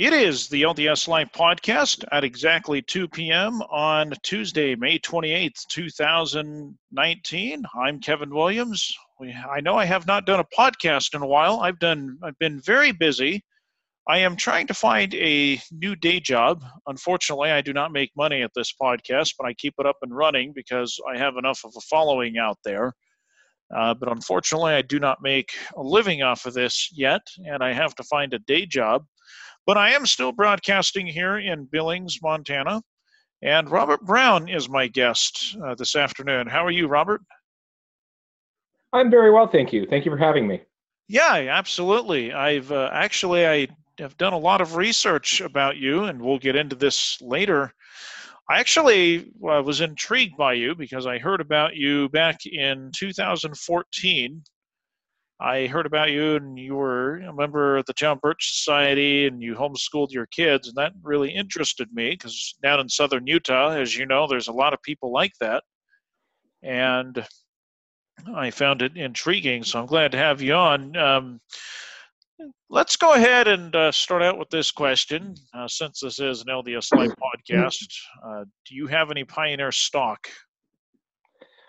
It is the LDS Life podcast at exactly 2 p.m. on Tuesday, May 28th, 2019. I'm Kevin Williams. We, I know I have not done a podcast in a while. I've done I've been very busy. I am trying to find a new day job. Unfortunately, I do not make money at this podcast, but I keep it up and running because I have enough of a following out there. Uh, but unfortunately, I do not make a living off of this yet, and I have to find a day job. But I am still broadcasting here in Billings, Montana. And Robert Brown is my guest uh, this afternoon. How are you, Robert? I'm very well, thank you. Thank you for having me. Yeah, absolutely. I've uh, actually I have done a lot of research about you, and we'll get into this later. I actually uh, was intrigued by you because I heard about you back in 2014 I heard about you and you were a member of the John Birch Society and you homeschooled your kids, and that really interested me because down in southern Utah, as you know, there's a lot of people like that. And I found it intriguing, so I'm glad to have you on. Um, let's go ahead and uh, start out with this question. Uh, since this is an LDS Life podcast, uh, do you have any Pioneer stock?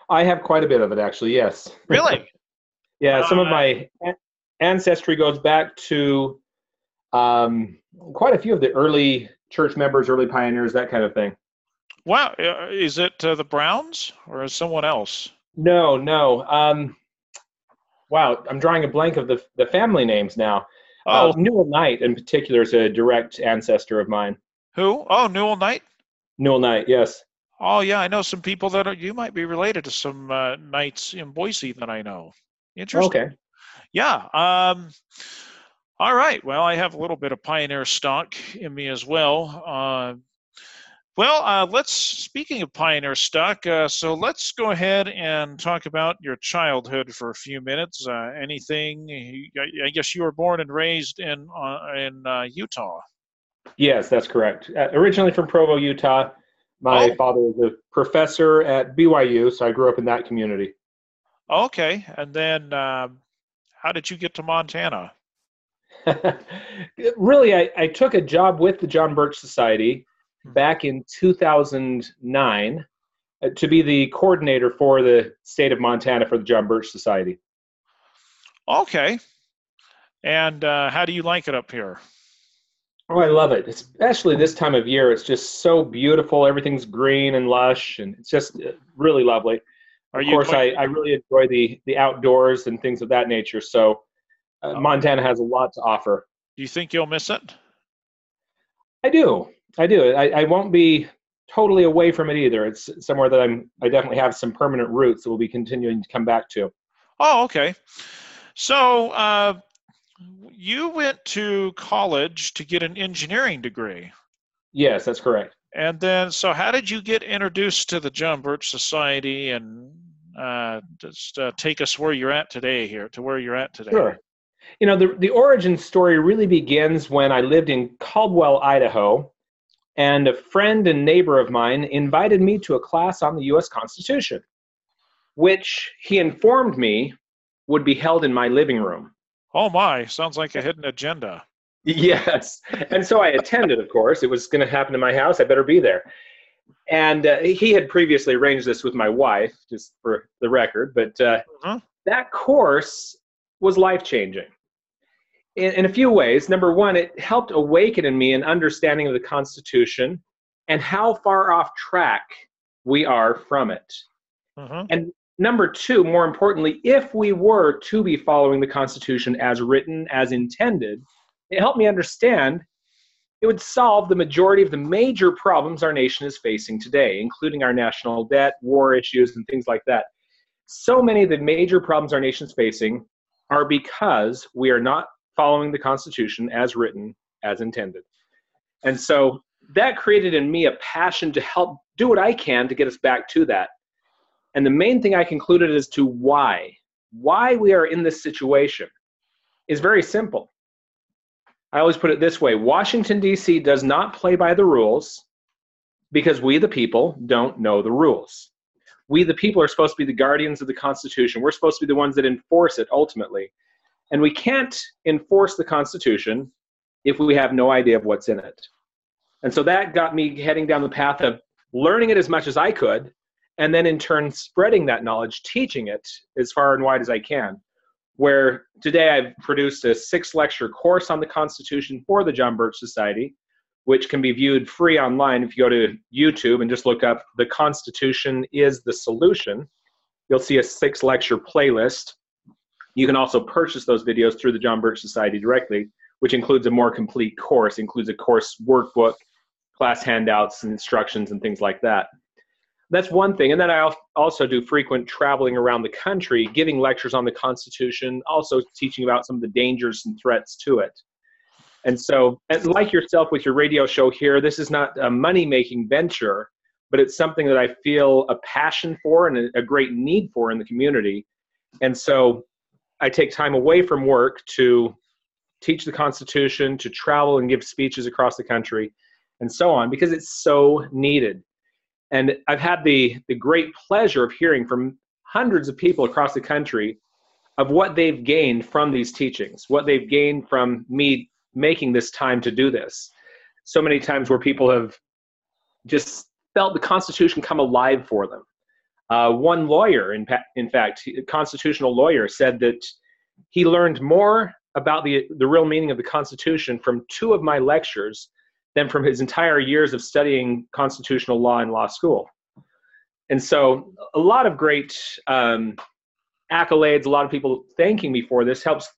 I have quite a bit of it, actually, yes. Really? Yeah, some of my ancestry goes back to um, quite a few of the early church members, early pioneers, that kind of thing. Wow, uh, is it uh, the Browns or is someone else? No, no. Um, wow, I'm drawing a blank of the the family names now. Uh, oh, uh, Newell Knight in particular is a direct ancestor of mine. Who? Oh, Newell Knight. Newell Knight, yes. Oh yeah, I know some people that are. You might be related to some uh, knights in Boise that I know. Interesting. Okay. Yeah. Um, all right. Well, I have a little bit of Pioneer stock in me as well. Uh, well, uh, let's. Speaking of Pioneer stock, uh, so let's go ahead and talk about your childhood for a few minutes. Uh, anything? I guess you were born and raised in uh, in uh, Utah. Yes, that's correct. originally from Provo, Utah. My oh. father was a professor at BYU, so I grew up in that community. Okay, and then um, how did you get to Montana? really, I, I, took a job with the John Birch Society hmm. back in 2009 uh, to be the coordinator for the state of Montana for the John Birch Society. Okay, and uh, how do you like it up here? Oh, I love it, especially this time of year. It's just so beautiful. Everything's green and lush, and it's just uh, really lovely. Are of course, quite- I, I really enjoy the the outdoors and things of that nature. So uh, oh. Montana has a lot to offer. Do you think you'll miss it? I do. I do. I, I won't be totally away from it either. It's somewhere that I'm. I definitely have some permanent roots that we'll be continuing to come back to. Oh, okay. So uh, you went to college to get an engineering degree. Yes, that's correct. And then, so how did you get introduced to the John Birch Society and uh, just uh, take us where you're at today here, to where you're at today? Sure. You know, the, the origin story really begins when I lived in Caldwell, Idaho, and a friend and neighbor of mine invited me to a class on the U.S. Constitution, which he informed me would be held in my living room. Oh, my. Sounds like a hidden agenda. Yes. And so I attended, of course. It was going to happen in my house. I better be there. And uh, he had previously arranged this with my wife, just for the record. But uh, uh-huh. that course was life changing in, in a few ways. Number one, it helped awaken in me an understanding of the Constitution and how far off track we are from it. Uh-huh. And number two, more importantly, if we were to be following the Constitution as written, as intended, it helped me understand it would solve the majority of the major problems our nation is facing today, including our national debt, war issues, and things like that. So many of the major problems our nation is facing are because we are not following the Constitution as written, as intended. And so that created in me a passion to help do what I can to get us back to that. And the main thing I concluded as to why, why we are in this situation is very simple. I always put it this way Washington, D.C. does not play by the rules because we, the people, don't know the rules. We, the people, are supposed to be the guardians of the Constitution. We're supposed to be the ones that enforce it ultimately. And we can't enforce the Constitution if we have no idea of what's in it. And so that got me heading down the path of learning it as much as I could, and then in turn spreading that knowledge, teaching it as far and wide as I can. Where today I've produced a six lecture course on the Constitution for the John Birch Society, which can be viewed free online if you go to YouTube and just look up The Constitution is the Solution. You'll see a six lecture playlist. You can also purchase those videos through the John Birch Society directly, which includes a more complete course, includes a course workbook, class handouts, and instructions, and things like that. That's one thing. And then I also do frequent traveling around the country, giving lectures on the Constitution, also teaching about some of the dangers and threats to it. And so, and like yourself with your radio show here, this is not a money making venture, but it's something that I feel a passion for and a, a great need for in the community. And so, I take time away from work to teach the Constitution, to travel and give speeches across the country, and so on, because it's so needed. And I've had the, the great pleasure of hearing from hundreds of people across the country of what they've gained from these teachings, what they've gained from me making this time to do this. So many times where people have just felt the Constitution come alive for them. Uh, one lawyer, in, in fact, a constitutional lawyer, said that he learned more about the, the real meaning of the Constitution from two of my lectures than from his entire years of studying constitutional law in law school. And so, a lot of great um, accolades, a lot of people thanking me for this helps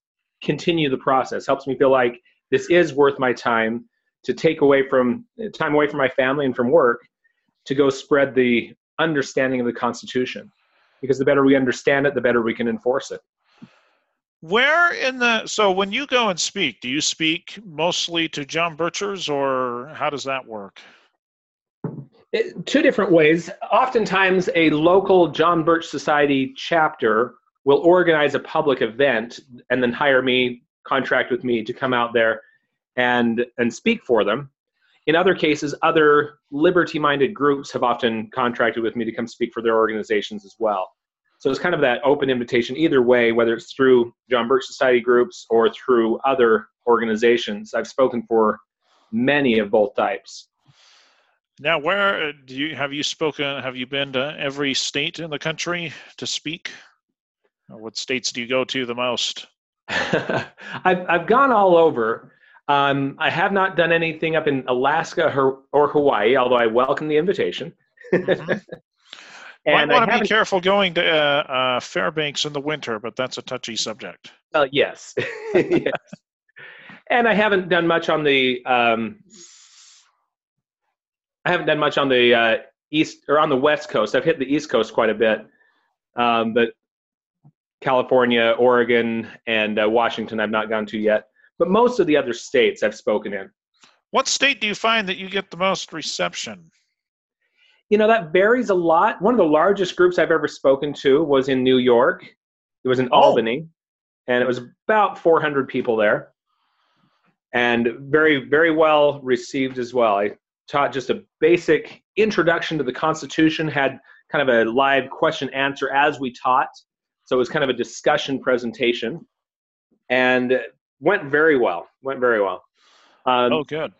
continue the process, helps me feel like this is worth my time to take away from time away from my family and from work to go spread the understanding of the Constitution. Because the better we understand it, the better we can enforce it. Where in the so when you go and speak, do you speak mostly to John Birchers or how does that work? It, two different ways. Oftentimes, a local John Birch Society chapter will organize a public event and then hire me, contract with me to come out there and and speak for them. In other cases, other liberty-minded groups have often contracted with me to come speak for their organizations as well. So it's kind of that open invitation either way, whether it's through John Birch Society groups or through other organizations. I've spoken for many of both types. Now, where uh, do you have you spoken? Have you been to every state in the country to speak? What states do you go to the most? I've I've gone all over. Um, I have not done anything up in Alaska or Hawaii, although I welcome the invitation. Mm-hmm. And Might want to be careful going to uh, uh, Fairbanks in the winter, but that's a touchy subject. Uh, yes, yes. And I haven't done much on the. Um, I haven't done much on the uh, east or on the west coast. I've hit the east coast quite a bit, um, but California, Oregon, and uh, Washington I've not gone to yet. But most of the other states I've spoken in. What state do you find that you get the most reception? You know that varies a lot. One of the largest groups i've ever spoken to was in new york. It was in oh. albany and it was about 400 people there and very very well received as well. I taught just a basic introduction to the constitution had kind of a live question answer as we taught so it was kind of a discussion presentation and went very well went very well. Um, oh good.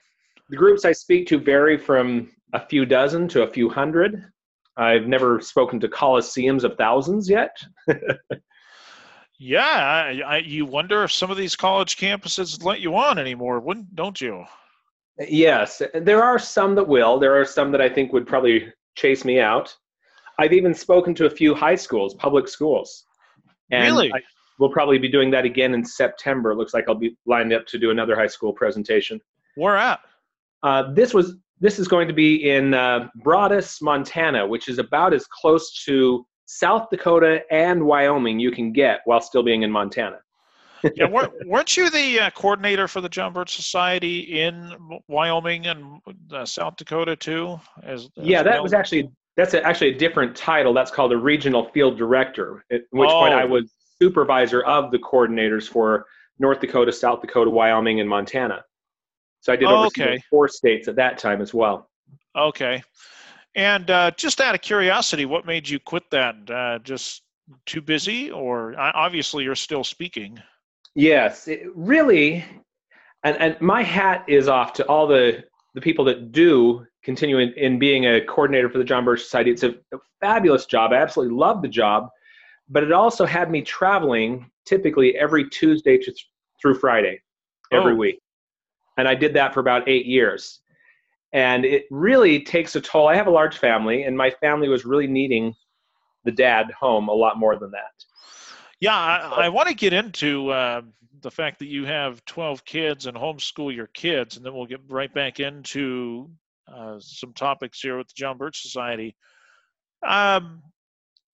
the groups i speak to vary from a few dozen to a few hundred. I've never spoken to coliseums of thousands yet. yeah, I, I, you wonder if some of these college campuses let you on anymore, wouldn't don't you? Yes, there are some that will. There are some that I think would probably chase me out. I've even spoken to a few high schools, public schools. And really? I, we'll probably be doing that again in September. It looks like I'll be lined up to do another high school presentation. Where at? Uh, this was this is going to be in uh, Broadus, Montana, which is about as close to South Dakota and Wyoming you can get while still being in Montana. yeah, weren't you the uh, coordinator for the John Birch Society in Wyoming and uh, South Dakota too? As, as yeah, that well? was actually that's a, actually a different title. That's called a regional field director. At which oh. point I was supervisor of the coordinators for North Dakota, South Dakota, Wyoming, and Montana. So I did oh, okay. four states at that time as well. Okay. And uh, just out of curiosity, what made you quit that? Uh, just too busy, or obviously you're still speaking? Yes, really. and and my hat is off to all the the people that do continue in, in being a coordinator for the John Birch Society. It's a, a fabulous job. I absolutely love the job, but it also had me traveling typically every Tuesday to th- through Friday, every oh. week, and I did that for about eight years. And it really takes a toll. I have a large family, and my family was really needing the dad home a lot more than that. Yeah, I, I want to get into uh, the fact that you have 12 kids and homeschool your kids, and then we'll get right back into uh, some topics here with the John Birch Society. Um,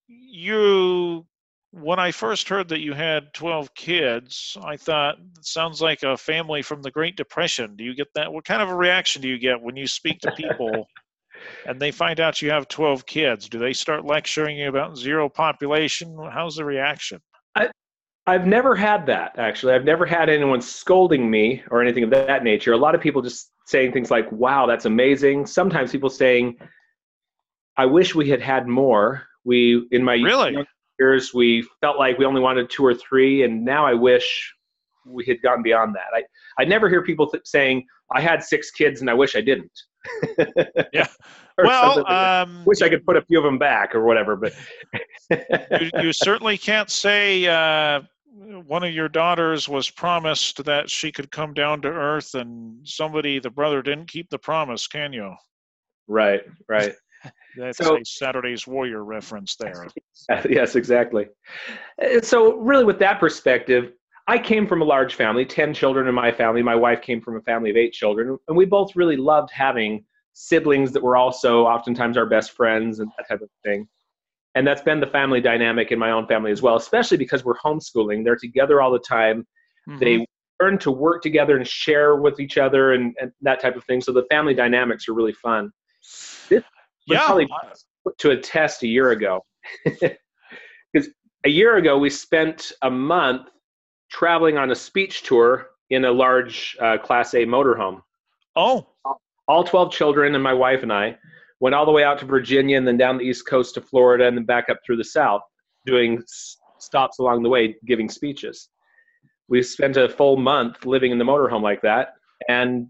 you, when I first heard that you had 12 kids, I thought it sounds like a family from the Great Depression. Do you get that? What kind of a reaction do you get when you speak to people? and they find out you have 12 kids do they start lecturing you about zero population how's the reaction I, I've never had that actually. I've never had anyone scolding me or anything of that nature. A lot of people just saying things like, "Wow, that's amazing." Sometimes people saying, "I wish we had had more." We in my really? Years we felt like we only wanted two or three, and now I wish we had gone beyond that. I I never hear people th- saying, "I had six kids and I wish I didn't." yeah. well, um, wish I could put a few of them back or whatever, but you, you, certainly can't say uh, one of your daughters was promised that she could come down to earth and somebody the brother didn't keep the promise can you right right that's so, a saturday's warrior reference there. Yes exactly. Uh, so really with that perspective i came from a large family 10 children in my family. My wife came from a family of eight children and we both really loved having siblings that were also oftentimes our best friends and that type of thing. And that's been the family dynamic in my own family as well especially because we're homeschooling. They're together all the time. Mm-hmm. they learn to work together and share with each other and, and, that type of thing. So the family dynamics are really fun. This yeah. probably to a test a year ago because a year ago we spent a month traveling on a speech tour in a large uh, class a motorhome oh all 12 children and my wife and i went all the way out to Virginia and then down the east coast to Florida and then back up through the south, doing stops along the way, giving speeches. We spent a full month living in the motorhome like that and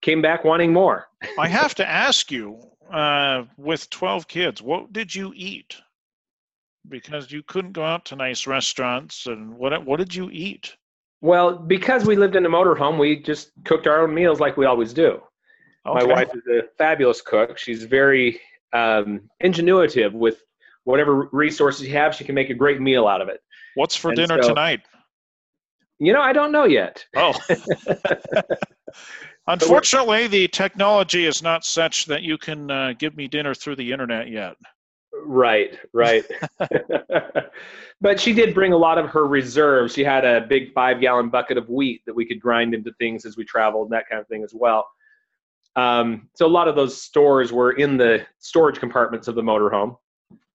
came back wanting more. I have to ask you, uh, with 12 kids, what did you eat? Because you couldn't go out to nice restaurants, and what what did you eat? Well, because we lived in a motorhome, we just cooked our own meals like we always do. Okay. My wife is a fabulous cook. She's very um, ingenuitive with whatever resources you have. She can make a great meal out of it. What's for and dinner so, tonight? You know, I don't know yet. Oh. Unfortunately, the technology is not such that you can uh, give me dinner through the internet yet. Right, right. but she did bring a lot of her reserves. She had a big five gallon bucket of wheat that we could grind into things as we traveled and that kind of thing as well. Um, so a lot of those stores were in the storage compartments of the motorhome.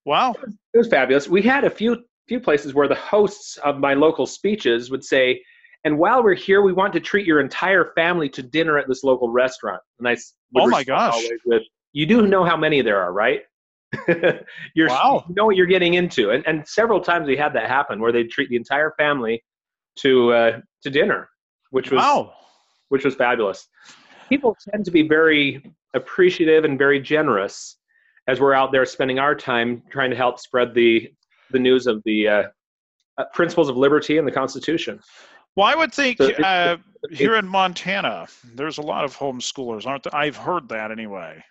Wow, it was fabulous. We had a few few places where the hosts of my local speeches would say, "And while we're here, we want to treat your entire family to dinner at this local restaurant." And I oh my gosh, with, you do know how many there are, right? you're, wow. You know what you're getting into, and and several times we had that happen where they'd treat the entire family to uh, to dinner, which was wow. which was fabulous people tend to be very appreciative and very generous as we're out there spending our time trying to help spread the the news of the uh, uh, principles of liberty and the Constitution. Well, I would think so uh, here in Montana, there's a lot of homeschoolers, aren't there? I've heard that anyway.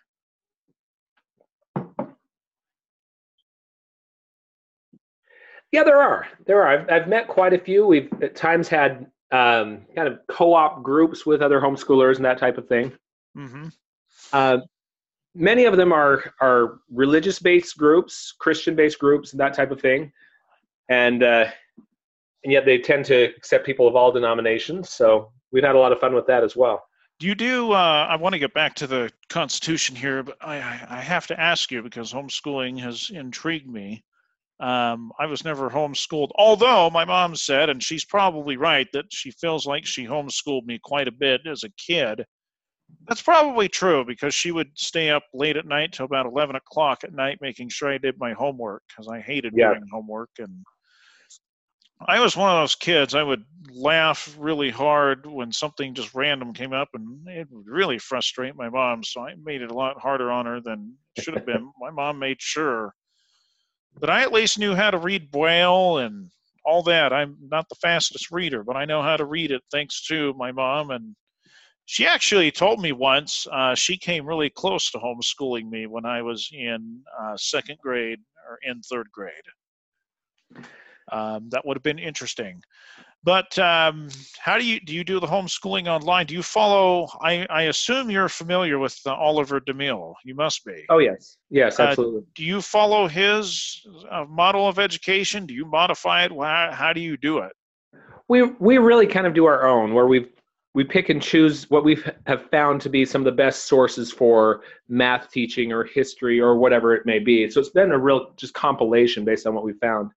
Yeah, there are. There are. I've, I've met quite a few. We've at times had um, kind of co-op groups with other homeschoolers and that type of thing. Mm-hmm. Uh, many of them are are religious-based groups, Christian-based groups, and that type of thing, and uh, and yet they tend to accept people of all denominations. So we've had a lot of fun with that as well. Do you do? Uh, I want to get back to the Constitution here, but I, I have to ask you because homeschooling has intrigued me. Um, I was never homeschooled, although my mom said, and she's probably right, that she feels like she homeschooled me quite a bit as a kid. That's probably true because she would stay up late at night till about 11 o'clock at night making sure I did my homework because I hated yeah. doing homework. And I was one of those kids. I would laugh really hard when something just random came up, and it would really frustrate my mom. So I made it a lot harder on her than it should have been. my mom made sure that I at least knew how to read Braille and all that. I'm not the fastest reader, but I know how to read it thanks to my mom. And she actually told me once uh, she came really close to homeschooling me when I was in uh, second grade or in third grade. Um, that would have been interesting. But um, how do you do? You do the homeschooling online? Do you follow? I, I assume you're familiar with uh, Oliver DeMille. You must be. Oh yes, yes, uh, absolutely. Uh, do you follow his uh, model of education? Do you modify it? How, how do you do it? We we really kind of do our own, where we we pick and choose what we have found to be some of the best sources for math teaching or history or whatever it may be. So it's been a real just compilation based on what we found.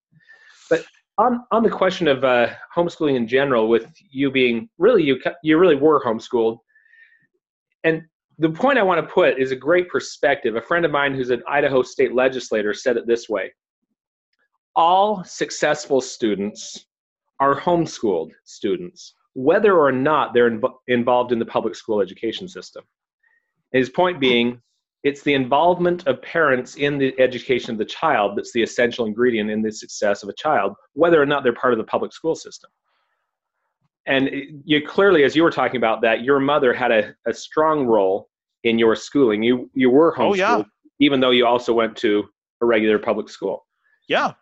But on on the question of uh, homeschooling in general, with you being really you you really were homeschooled, and the point I want to put is a great perspective. A friend of mine who's an Idaho state legislator said it this way: All successful students are homeschooled students, whether or not they're inv- involved in the public school education system. His point being, it's the involvement of parents in the education of the child that's the essential ingredient in the success of a child, whether or not they're part of the public school system. And you clearly, as you were talking about that, your mother had a, a strong role in your schooling. You you were homeschooled, oh, yeah. even though you also went to a regular public school. Yeah.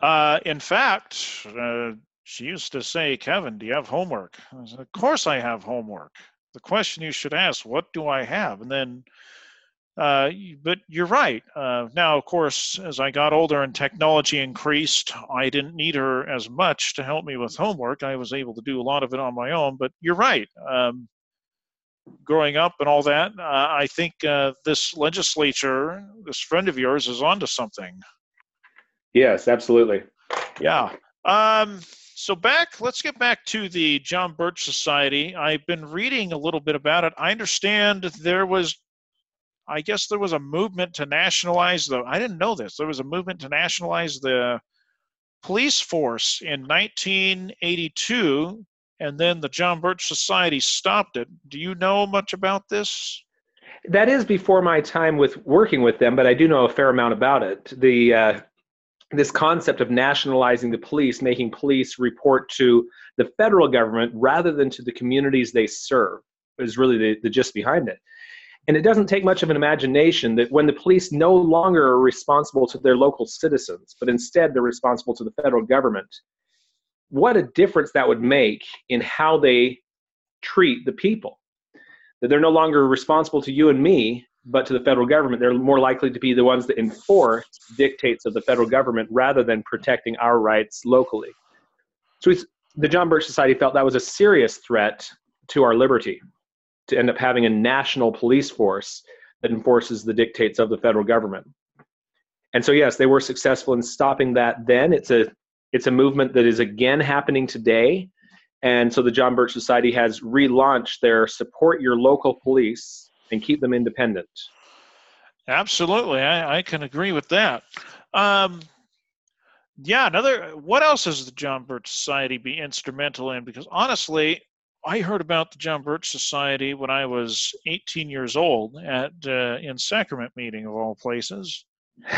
Uh, in fact, uh, she used to say, "Kevin, do you have homework?" I said, "Of course I have homework." The question you should ask, "What do I have?" And then uh, but you're right. Uh, now, of course, as I got older and technology increased, I didn't need her as much to help me with homework. I was able to do a lot of it on my own. But you're right. Um, growing up and all that, uh, I think uh, this legislature, this friend of yours, is onto something. Yes, absolutely. Yeah. Um, so back, let's get back to the John Birch Society. I've been reading a little bit about it. I understand there was I guess there was a movement to nationalize the. I didn't know this. There was a movement to nationalize the police force in 1982, and then the John Birch Society stopped it. Do you know much about this? That is before my time with working with them, but I do know a fair amount about it. The uh, this concept of nationalizing the police, making police report to the federal government rather than to the communities they serve, is really the, the gist behind it. And it doesn't take much of an imagination that when the police no longer are responsible to their local citizens, but instead they're responsible to the federal government, what a difference that would make in how they treat the people. That they're no longer responsible to you and me, but to the federal government. They're more likely to be the ones that enforce dictates of the federal government rather than protecting our rights locally. So the John Birch Society felt that was a serious threat to our liberty to end up having a national police force that enforces the dictates of the federal government. And so yes, they were successful in stopping that then. It's a it's a movement that is again happening today. And so the John Birch Society has relaunched their support your local police and keep them independent. Absolutely. I, I can agree with that. Um, yeah, another what else has the John Birch Society be instrumental in? Because honestly, I heard about the John Birch Society when I was 18 years old at uh, in Sacrament meeting of all places,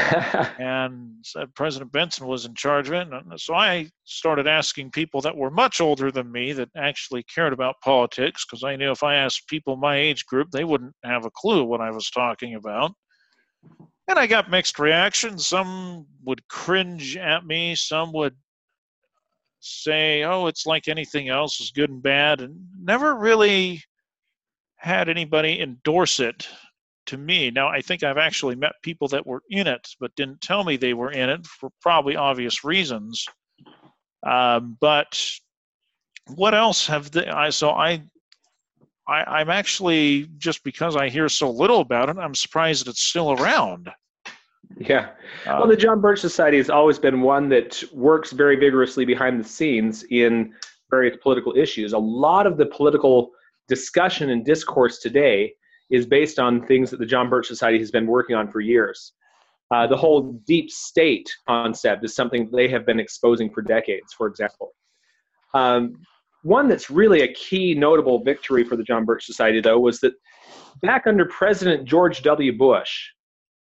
and President Benson was in charge of it. And so I started asking people that were much older than me that actually cared about politics, because I knew if I asked people my age group, they wouldn't have a clue what I was talking about. And I got mixed reactions. Some would cringe at me. Some would say, oh, it's like anything else, is good and bad, and never really had anybody endorse it to me. Now, I think I've actually met people that were in it, but didn't tell me they were in it for probably obvious reasons. Um, but what else have they? I so I, I I'm actually just because I hear so little about it, I'm surprised it's still around. Yeah. Um, well, the John Birch Society has always been one that works very vigorously behind the scenes in various political issues. A lot of the political discussion and discourse today is based on things that the John Birch Society has been working on for years. Uh, the whole deep state concept is something they have been exposing for decades, for example. Um, one that's really a key notable victory for the John Birch Society, though, was that back under President George W. Bush,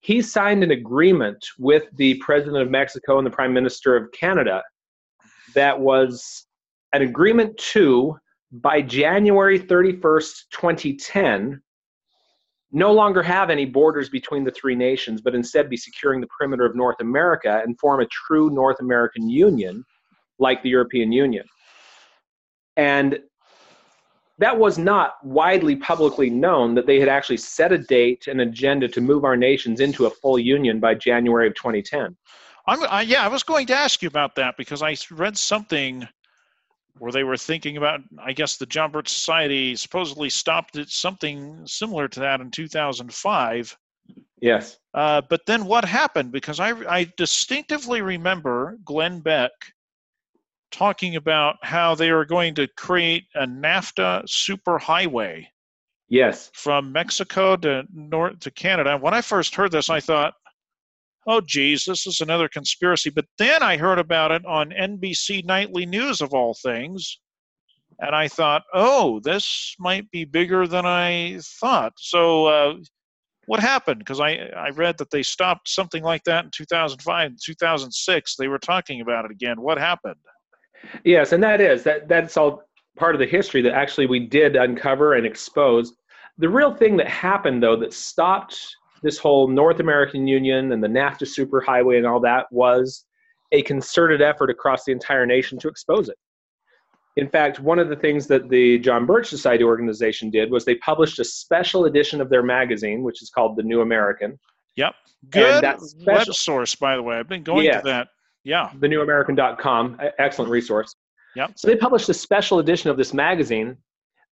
he signed an agreement with the President of Mexico and the Prime Minister of Canada that was an agreement to, by January 31st, 2010, no longer have any borders between the three nations, but instead be securing the perimeter of North America and form a true North American Union like the European Union. And that was not widely publicly known that they had actually set a date and agenda to move our nations into a full union by January of 2010. I'm, I, yeah, I was going to ask you about that because I read something where they were thinking about, I guess the John Birch Society supposedly stopped at something similar to that in 2005. Yes. Uh, but then what happened? Because I, I distinctively remember Glenn Beck talking about how they are going to create a NAFTA superhighway. Yes. From Mexico to north to Canada. When I first heard this, I thought, oh, geez, this is another conspiracy. But then I heard about it on NBC Nightly News, of all things. And I thought, oh, this might be bigger than I thought. So, uh, what happened? Because I, I read that they stopped something like that in 2005, 2006. They were talking about it again. What happened? Yes, and that is that that's all part of the history that actually we did uncover and expose. The real thing that happened though that stopped this whole North American Union and the NAFTA superhighway and all that was a concerted effort across the entire nation to expose it. In fact, one of the things that the John Birch Society organization did was they published a special edition of their magazine, which is called The New American. Yep. Good special, web source, by the way. I've been going to that. Yeah. TheNewAmerican.com. Excellent mm-hmm. resource. Yep. So they published a special edition of this magazine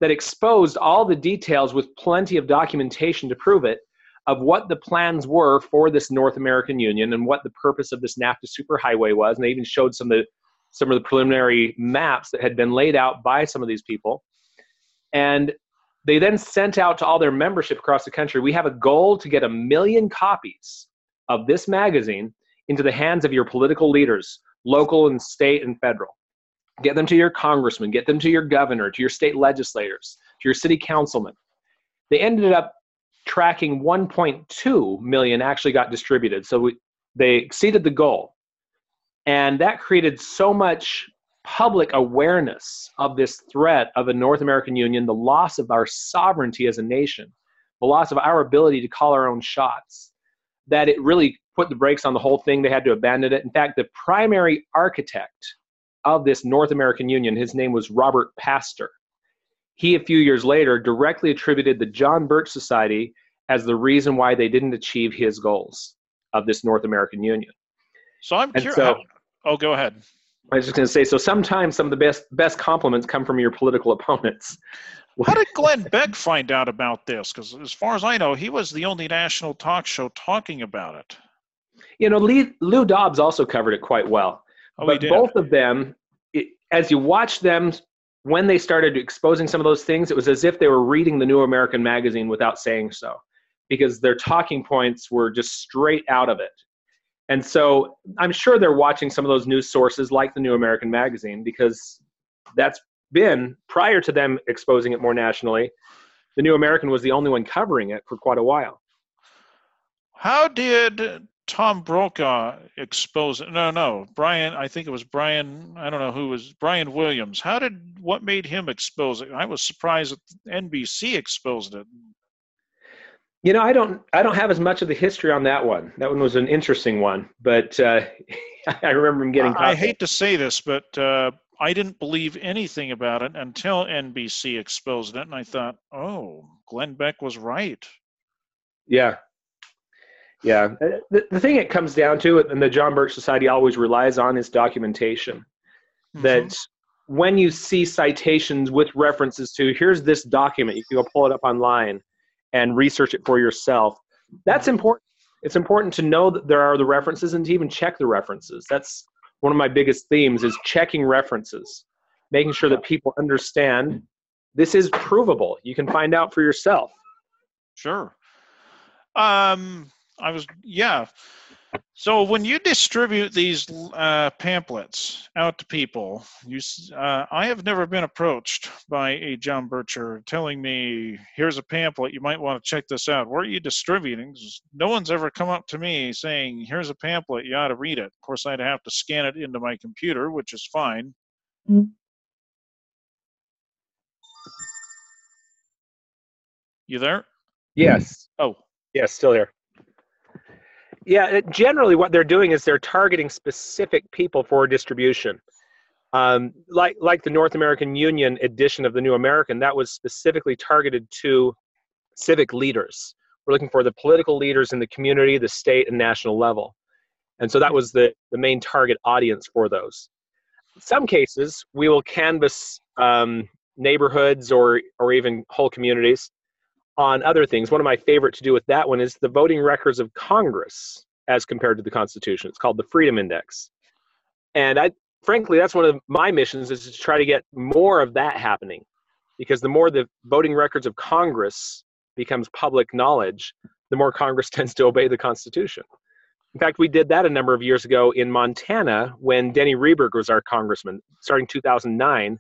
that exposed all the details with plenty of documentation to prove it of what the plans were for this North American Union and what the purpose of this NAFTA superhighway was. And they even showed some of the some of the preliminary maps that had been laid out by some of these people. And they then sent out to all their membership across the country. We have a goal to get a million copies of this magazine into the hands of your political leaders, local and state and federal. Get them to your congressman, get them to your governor, to your state legislators, to your city councilman. They ended up tracking 1.2 million actually got distributed. So we, they exceeded the goal. And that created so much public awareness of this threat of a North American Union, the loss of our sovereignty as a nation, the loss of our ability to call our own shots, that it really put the brakes on the whole thing. They had to abandon it. In fact, the primary architect of this North American Union, his name was Robert Pastor he a few years later directly attributed the John Birch Society as the reason why they didn't achieve his goals of this North American Union. So I'm curious. So, oh, go ahead. I was just going to say. So sometimes some of the best best compliments come from your political opponents. How did Glenn Beck find out about this? Because as far as I know, he was the only national talk show talking about it. You know, Lee, Lou Dobbs also covered it quite well. Oh, but both of them, it, as you watch them when they started exposing some of those things, it was as if they were reading the New American Magazine without saying so, because their talking points were just straight out of it. And so I'm sure they're watching some of those news sources like the New American Magazine, because that's been prior to them exposing it more nationally. The New American was the only one covering it for quite a while. How did Tom Brokaw expose it? no no Brian I think it was Brian I don't know who was Brian Williams how did what made him expose it I was surprised that NBC exposed it you know I don't I don't have as much of the history on that one that one was an interesting one but uh, I remember him getting I, I hate to say this but uh, I didn't believe anything about it until NBC exposed it and I thought oh Glenn Beck was right yeah yeah. Uh, the, the thing it comes down to, and the John Birch Society always relies on, is documentation. Mm-hmm. That when you see citations with references to, here's this document, you can go pull it up online and research it for yourself. That's important. It's important to know that there are the references and to even check the references. That's one of my biggest themes is checking references, making sure that people understand this is provable. You can find out for yourself. Sure. Um, I was yeah. So when you distribute these uh, pamphlets out to people, you, uh, I have never been approached by a John Bircher telling me, "Here's a pamphlet. You might want to check this out." Where are you distributing? No one's ever come up to me saying, "Here's a pamphlet. You ought to read it." Of course, I'd have to scan it into my computer, which is fine. Mm-hmm. You there? Yes. Oh. Yes, still here. Yeah, generally what they're doing is they're targeting specific people for distribution. Um, like like the North American Union edition of the New American, that was specifically targeted to civic leaders. We're looking for the political leaders in the community, the state, and national level. And so that was the, the main target audience for those. In some cases, we will canvass um, neighborhoods or, or even whole communities on other things. One of my favorite to do with that one is the voting records of Congress as compared to the Constitution. It's called the Freedom Index. And I frankly that's one of my missions is to try to get more of that happening. Because the more the voting records of Congress becomes public knowledge, the more Congress tends to obey the Constitution. In fact, we did that a number of years ago in Montana when Denny Rehberg was our congressman. Starting 2009,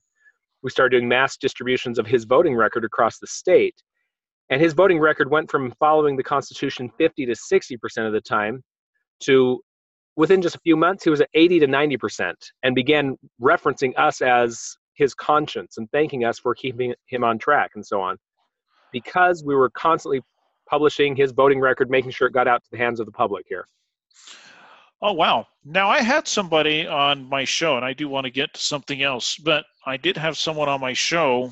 we started doing mass distributions of his voting record across the state. And his voting record went from following the Constitution 50 to 60% of the time to within just a few months, he was at 80 to 90% and began referencing us as his conscience and thanking us for keeping him on track and so on. Because we were constantly publishing his voting record, making sure it got out to the hands of the public here. Oh, wow. Now, I had somebody on my show, and I do want to get to something else, but I did have someone on my show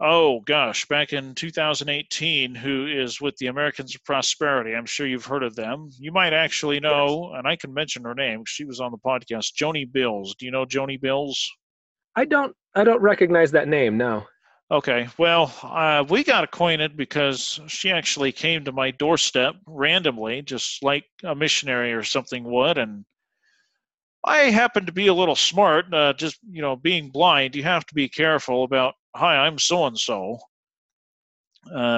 oh gosh, back in 2018, who is with the Americans of Prosperity. I'm sure you've heard of them. You might actually know, and I can mention her name. She was on the podcast. Joni Bills. Do you know Joni Bills? I don't. I don't recognize that name. No. Okay. Well, uh, we got acquainted because she actually came to my doorstep randomly, just like a missionary or something would, and I happen to be a little smart. Uh, just you know, being blind, you have to be careful about hi, I'm so and so,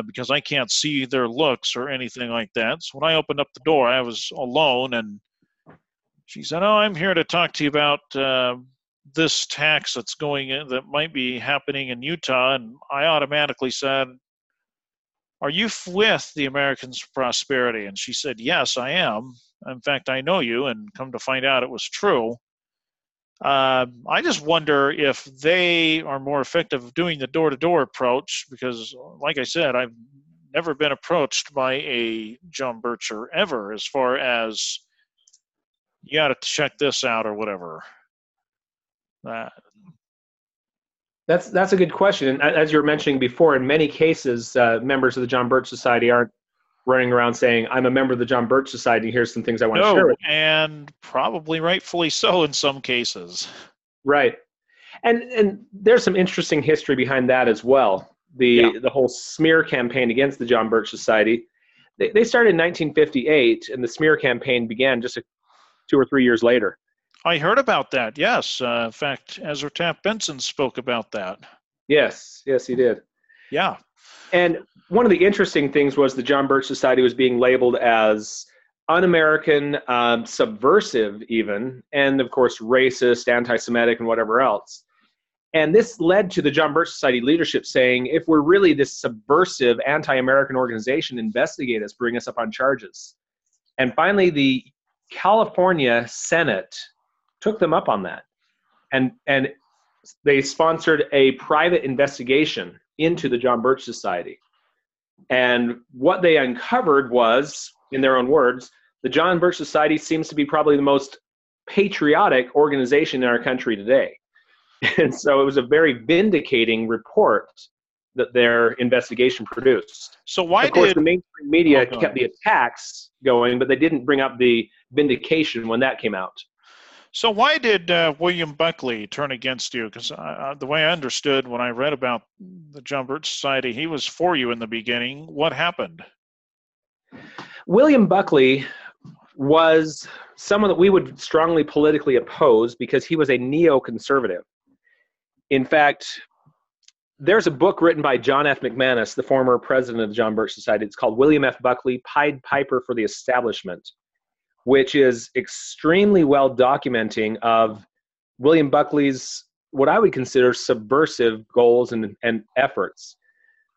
because I can't see their looks or anything like that. So when I opened up the door, I was alone, and she said, "Oh, I'm here to talk to you about uh, this tax that's going in that might be happening in Utah." And I automatically said, "Are you with the Americans for Prosperity?" And she said, "Yes, I am. In fact, I know you." And come to find out, it was true. Uh, I just wonder if they are more effective doing the door to door approach because, like I said, I've never been approached by a John Bircher ever as far as you got to check this out or whatever. That's that's a good question. As you were mentioning before, in many cases, uh, members of the John Birch Society aren't running around saying, "I'm a member of the John Birch Society. Here's some things I want no, to share with you." And probably rightfully so in some cases. Right, and and there's some interesting history behind that as well. The yeah. the whole smear campaign against the John Birch Society. They, they started in 1958, and the smear campaign began just a, two or three years later. I heard about that. Yes, uh, in fact, Ezra Taft Benson spoke about that. Yes, yes, he did. Yeah, and one of the interesting things was the John Birch Society was being labeled as un-American, um, subversive, even, and of course racist, anti-Semitic, and whatever else. And this led to the John Birch Society leadership saying, if we're really this subversive, anti-American organization, investigate us, bring us up on charges. And finally, the California Senate took them up on that, and and they sponsored a private investigation into the John Birch Society. And what they uncovered was, in their own words, the John Birch Society seems to be probably the most patriotic organization in our country today. And so it was a very vindicating report that their investigation produced. So why of course did the mainstream media oh, kept the attacks going, but they didn't bring up the vindication when that came out. So why did uh, William Buckley turn against you? Because the way I understood when I read about the John Birch Society, he was for you in the beginning. What happened? William Buckley was someone that we would strongly politically oppose because he was a neoconservative. In fact, there's a book written by John F. McManus, the former president of the John Birch Society. It's called William F. Buckley, Pied Piper for the Establishment which is extremely well documenting of William Buckley's what I would consider subversive goals and, and efforts,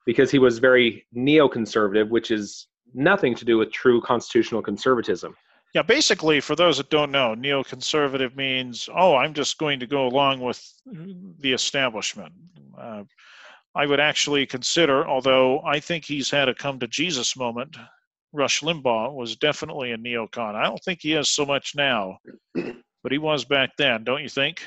because he was very neoconservative, which is nothing to do with true constitutional conservatism. Yeah, basically, for those that don't know, neoconservative means, oh, I'm just going to go along with the establishment. Uh, I would actually consider, although I think he's had a come to Jesus moment, Rush Limbaugh was definitely a neocon. I don't think he is so much now, but he was back then, don't you think?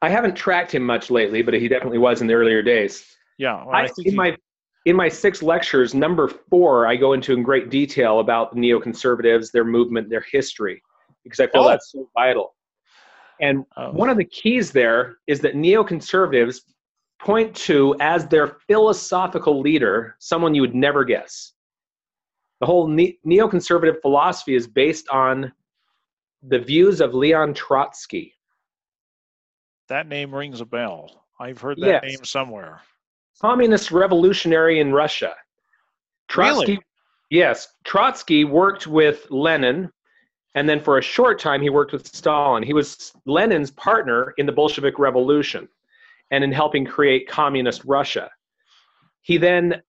I haven't tracked him much lately, but he definitely was in the earlier days. Yeah, well, I, I in he, my in my six lectures, number four, I go into in great detail about the neoconservatives, their movement, their history, because I feel oh. that's so vital. And oh. one of the keys there is that neoconservatives point to as their philosophical leader someone you would never guess. The whole ne- neoconservative philosophy is based on the views of Leon Trotsky. That name rings a bell. I've heard that yes. name somewhere. Communist revolutionary in Russia. Trotsky, really? yes, Trotsky worked with Lenin, and then for a short time he worked with Stalin. He was Lenin's partner in the Bolshevik Revolution and in helping create communist Russia. He then,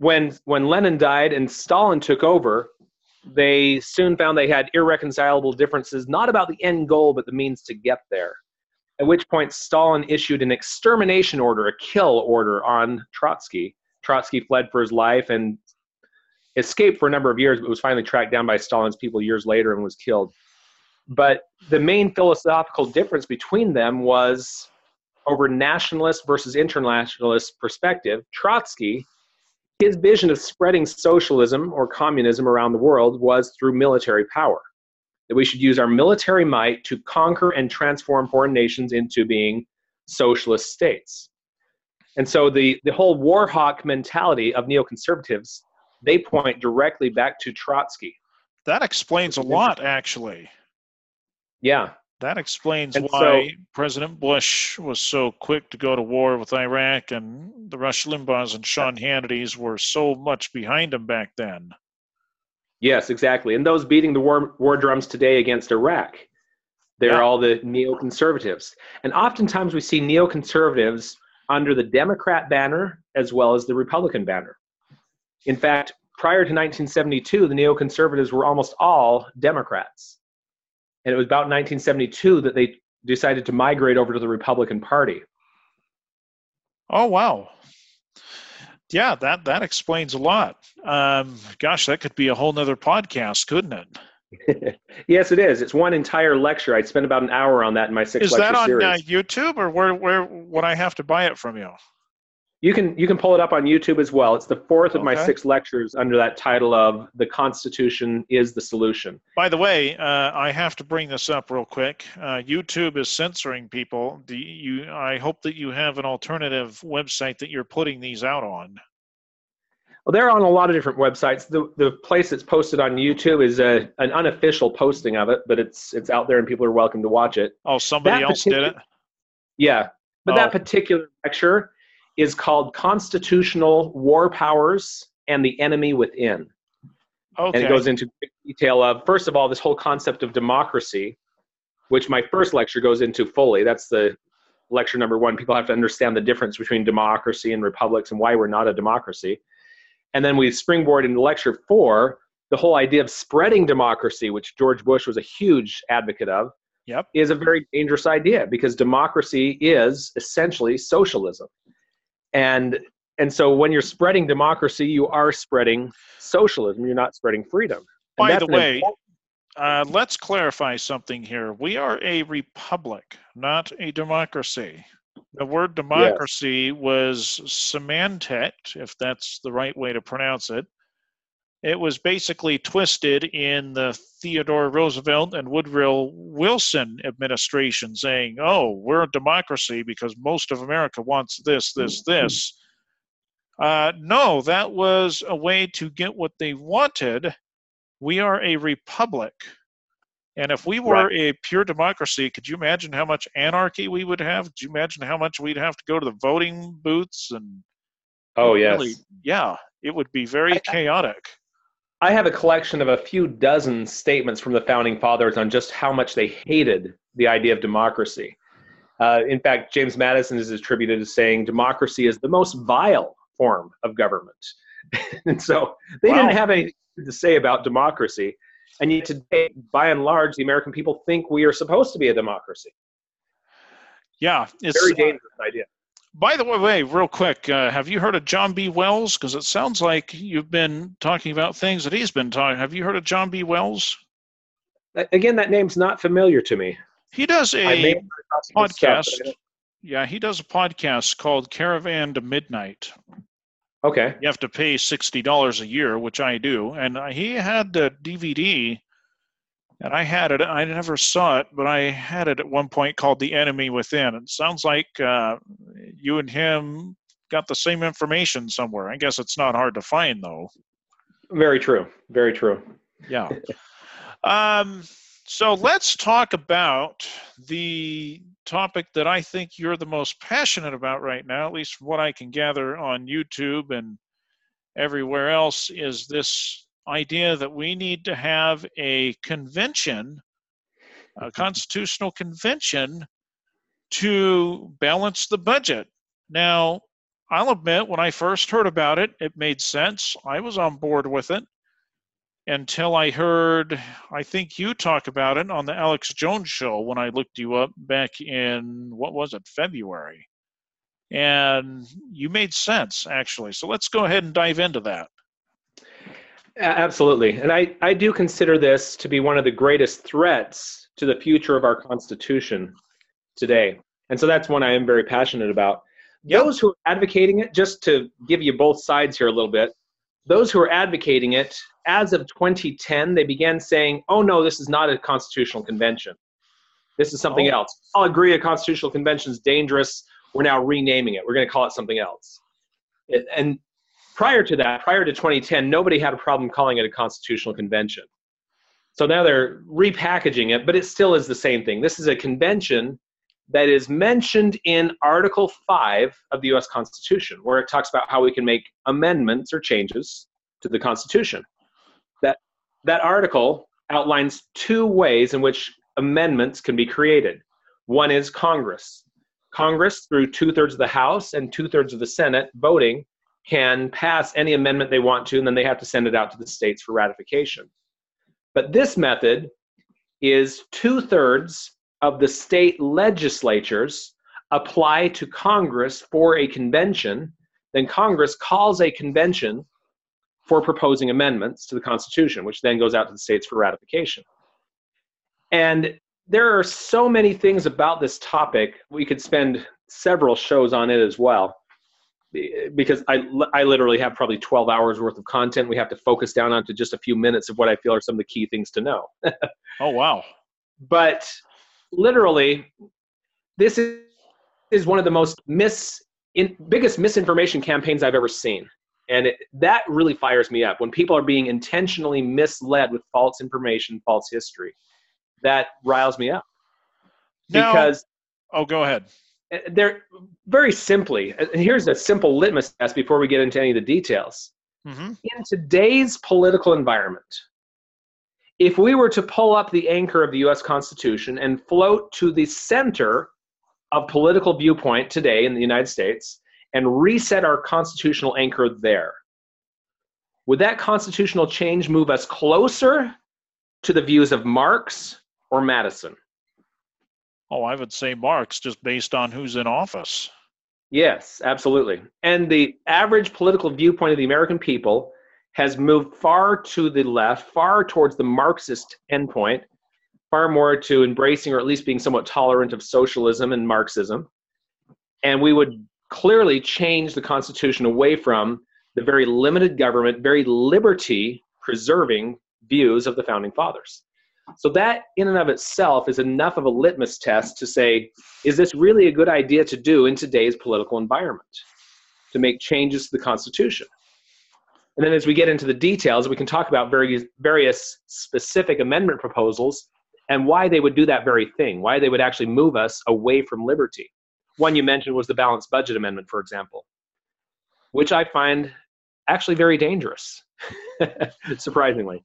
when when Lenin died and Stalin took over, they soon found they had irreconcilable differences, not about the end goal, but the means to get there at which point Stalin issued an extermination order, a kill order on Trotsky. Trotsky fled for his life and escaped for a number of years, but was finally tracked down by Stalin's people years later and was killed. But the main philosophical difference between them was over nationalist versus internationalist perspective. Trotsky, his vision of spreading socialism or communism around the world was through military power that we should use our military might to conquer and transform foreign nations into being socialist states. And so the, the whole war hawk mentality of neoconservatives, they point directly back to Trotsky. That explains a lot, actually. Yeah. That explains and why so, President Bush was so quick to go to war with Iraq and the Rush Limbaughs and Sean Hannity's were so much behind him back then. Yes, exactly. And those beating the war, war drums today against Iraq, they're yeah. all the neoconservatives. And oftentimes we see neoconservatives under the Democrat banner as well as the Republican banner. In fact, prior to 1972, the neoconservatives were almost all Democrats. And it was about 1972 that they decided to migrate over to the Republican Party. Oh, wow yeah, that that explains a lot. Um, gosh, that could be a whole nother podcast, couldn't it? yes, it is. It's one entire lecture. I'd spend about an hour on that in my six. Is that on uh, YouTube or where where would I have to buy it from you? You can you can pull it up on YouTube as well. It's the fourth of okay. my six lectures under that title of "The Constitution is the Solution." By the way, uh, I have to bring this up real quick. Uh, YouTube is censoring people. Do you? I hope that you have an alternative website that you're putting these out on. Well, they're on a lot of different websites. The the place that's posted on YouTube is a an unofficial posting of it, but it's it's out there and people are welcome to watch it. Oh, somebody that else did it. Yeah, but oh. that particular lecture is called Constitutional War Powers and the Enemy Within. Okay. And it goes into detail of, first of all, this whole concept of democracy, which my first lecture goes into fully. That's the lecture number one. People have to understand the difference between democracy and republics and why we're not a democracy. And then we springboard into lecture four the whole idea of spreading democracy, which George Bush was a huge advocate of, yep. is a very dangerous idea because democracy is essentially socialism and and so when you're spreading democracy you are spreading socialism you're not spreading freedom. By the way uh, let's clarify something here. We are a republic not a democracy. The word democracy yes. was semantic if that's the right way to pronounce it it was basically twisted in the Theodore Roosevelt and Woodrow Wilson administration saying, oh, we're a democracy because most of America wants this, this, this. Uh, no, that was a way to get what they wanted. We are a republic. And if we were right. a pure democracy, could you imagine how much anarchy we would have? Could you imagine how much we'd have to go to the voting booths and Oh yes. Really, yeah, it would be very chaotic. I have a collection of a few dozen statements from the founding fathers on just how much they hated the idea of democracy. Uh, in fact, James Madison is attributed as saying democracy is the most vile form of government. and so they wow. didn't have anything to say about democracy. And yet today, by and large, the American people think we are supposed to be a democracy. Yeah, it's very uh, dangerous idea. By the way, real quick, uh, have you heard of John B. Wells? Because it sounds like you've been talking about things that he's been talking. Have you heard of John B. Wells? Again, that name's not familiar to me. He does a podcast. Stuff, yeah, he does a podcast called Caravan to Midnight. Okay. You have to pay sixty dollars a year, which I do, and he had the DVD, and I had it. I never saw it, but I had it at one point called "The Enemy Within." It sounds like uh, you and him got the same information somewhere. I guess it's not hard to find, though. Very true. Very true. Yeah. um, so let's talk about the topic that I think you're the most passionate about right now, at least what I can gather on YouTube and everywhere else, is this idea that we need to have a convention, a constitutional convention, to balance the budget. Now, I'll admit, when I first heard about it, it made sense. I was on board with it until I heard, I think you talk about it on the Alex Jones show when I looked you up back in, what was it, February. And you made sense, actually. So let's go ahead and dive into that. Absolutely. And I, I do consider this to be one of the greatest threats to the future of our Constitution today. And so that's one I am very passionate about. Those who are advocating it, just to give you both sides here a little bit, those who are advocating it, as of 2010, they began saying, oh no, this is not a constitutional convention. This is something oh. else. I'll agree a constitutional convention is dangerous. We're now renaming it. We're going to call it something else. It, and prior to that, prior to 2010, nobody had a problem calling it a constitutional convention. So now they're repackaging it, but it still is the same thing. This is a convention that is mentioned in Article 5 of the US Constitution, where it talks about how we can make amendments or changes to the Constitution. That, that article outlines two ways in which amendments can be created. One is Congress. Congress, through two thirds of the House and two thirds of the Senate voting, can pass any amendment they want to, and then they have to send it out to the states for ratification. But this method is two thirds of the state legislatures apply to Congress for a convention, then Congress calls a convention for proposing amendments to the Constitution, which then goes out to the states for ratification. And there are so many things about this topic, we could spend several shows on it as well. Because I, I literally have probably 12 hours worth of content. We have to focus down onto just a few minutes of what I feel are some of the key things to know. oh, wow. But literally, this is, is one of the most mis, in, biggest misinformation campaigns I've ever seen. And it, that really fires me up when people are being intentionally misled with false information, false history. That riles me up. Now, because. Oh, go ahead. Eh, they're very simply, and here's a simple litmus test before we get into any of the details. Mm-hmm. In today's political environment, if we were to pull up the anchor of the US Constitution and float to the center of political viewpoint today in the United States and reset our constitutional anchor there, would that constitutional change move us closer to the views of Marx or Madison? Oh, I would say Marx, just based on who's in office. Yes, absolutely. And the average political viewpoint of the American people has moved far to the left, far towards the Marxist endpoint, far more to embracing or at least being somewhat tolerant of socialism and Marxism. And we would clearly change the Constitution away from the very limited government, very liberty preserving views of the founding fathers. So, that in and of itself is enough of a litmus test to say, is this really a good idea to do in today's political environment? To make changes to the Constitution? And then as we get into the details, we can talk about various, various specific amendment proposals and why they would do that very thing, why they would actually move us away from liberty. One you mentioned was the balanced budget amendment, for example, which I find actually very dangerous. surprisingly.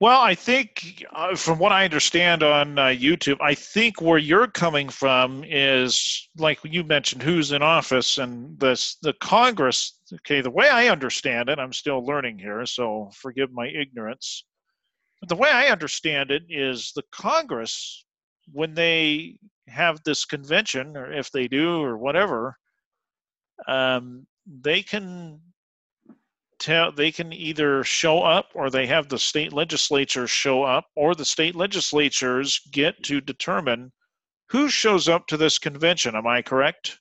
Well, I think uh, from what I understand on uh, YouTube, I think where you're coming from is like you mentioned, who's in office and this the Congress. Okay, the way I understand it, I'm still learning here, so forgive my ignorance. But the way I understand it is the Congress, when they have this convention, or if they do, or whatever, um, they can tell they can either show up or they have the state legislatures show up or the state legislatures get to determine who shows up to this convention. Am i correct?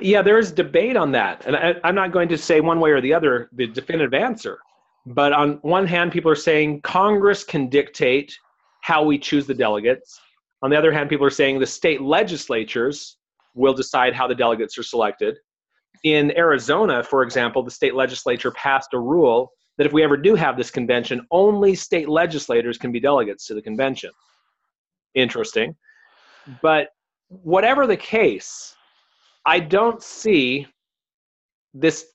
Yeah there's debate on that. And I, i'm not going to say one way or the other the definitive answer. But on one hand people are saying congress can dictate how we choose the delegates. On the other hand people are saying the state legislatures will decide how the delegates are selected in Arizona, for example, the state legislature passed a rule that if we ever do have this convention, only state legislators can be delegates to the convention. Interesting. But whatever the case, I don't see this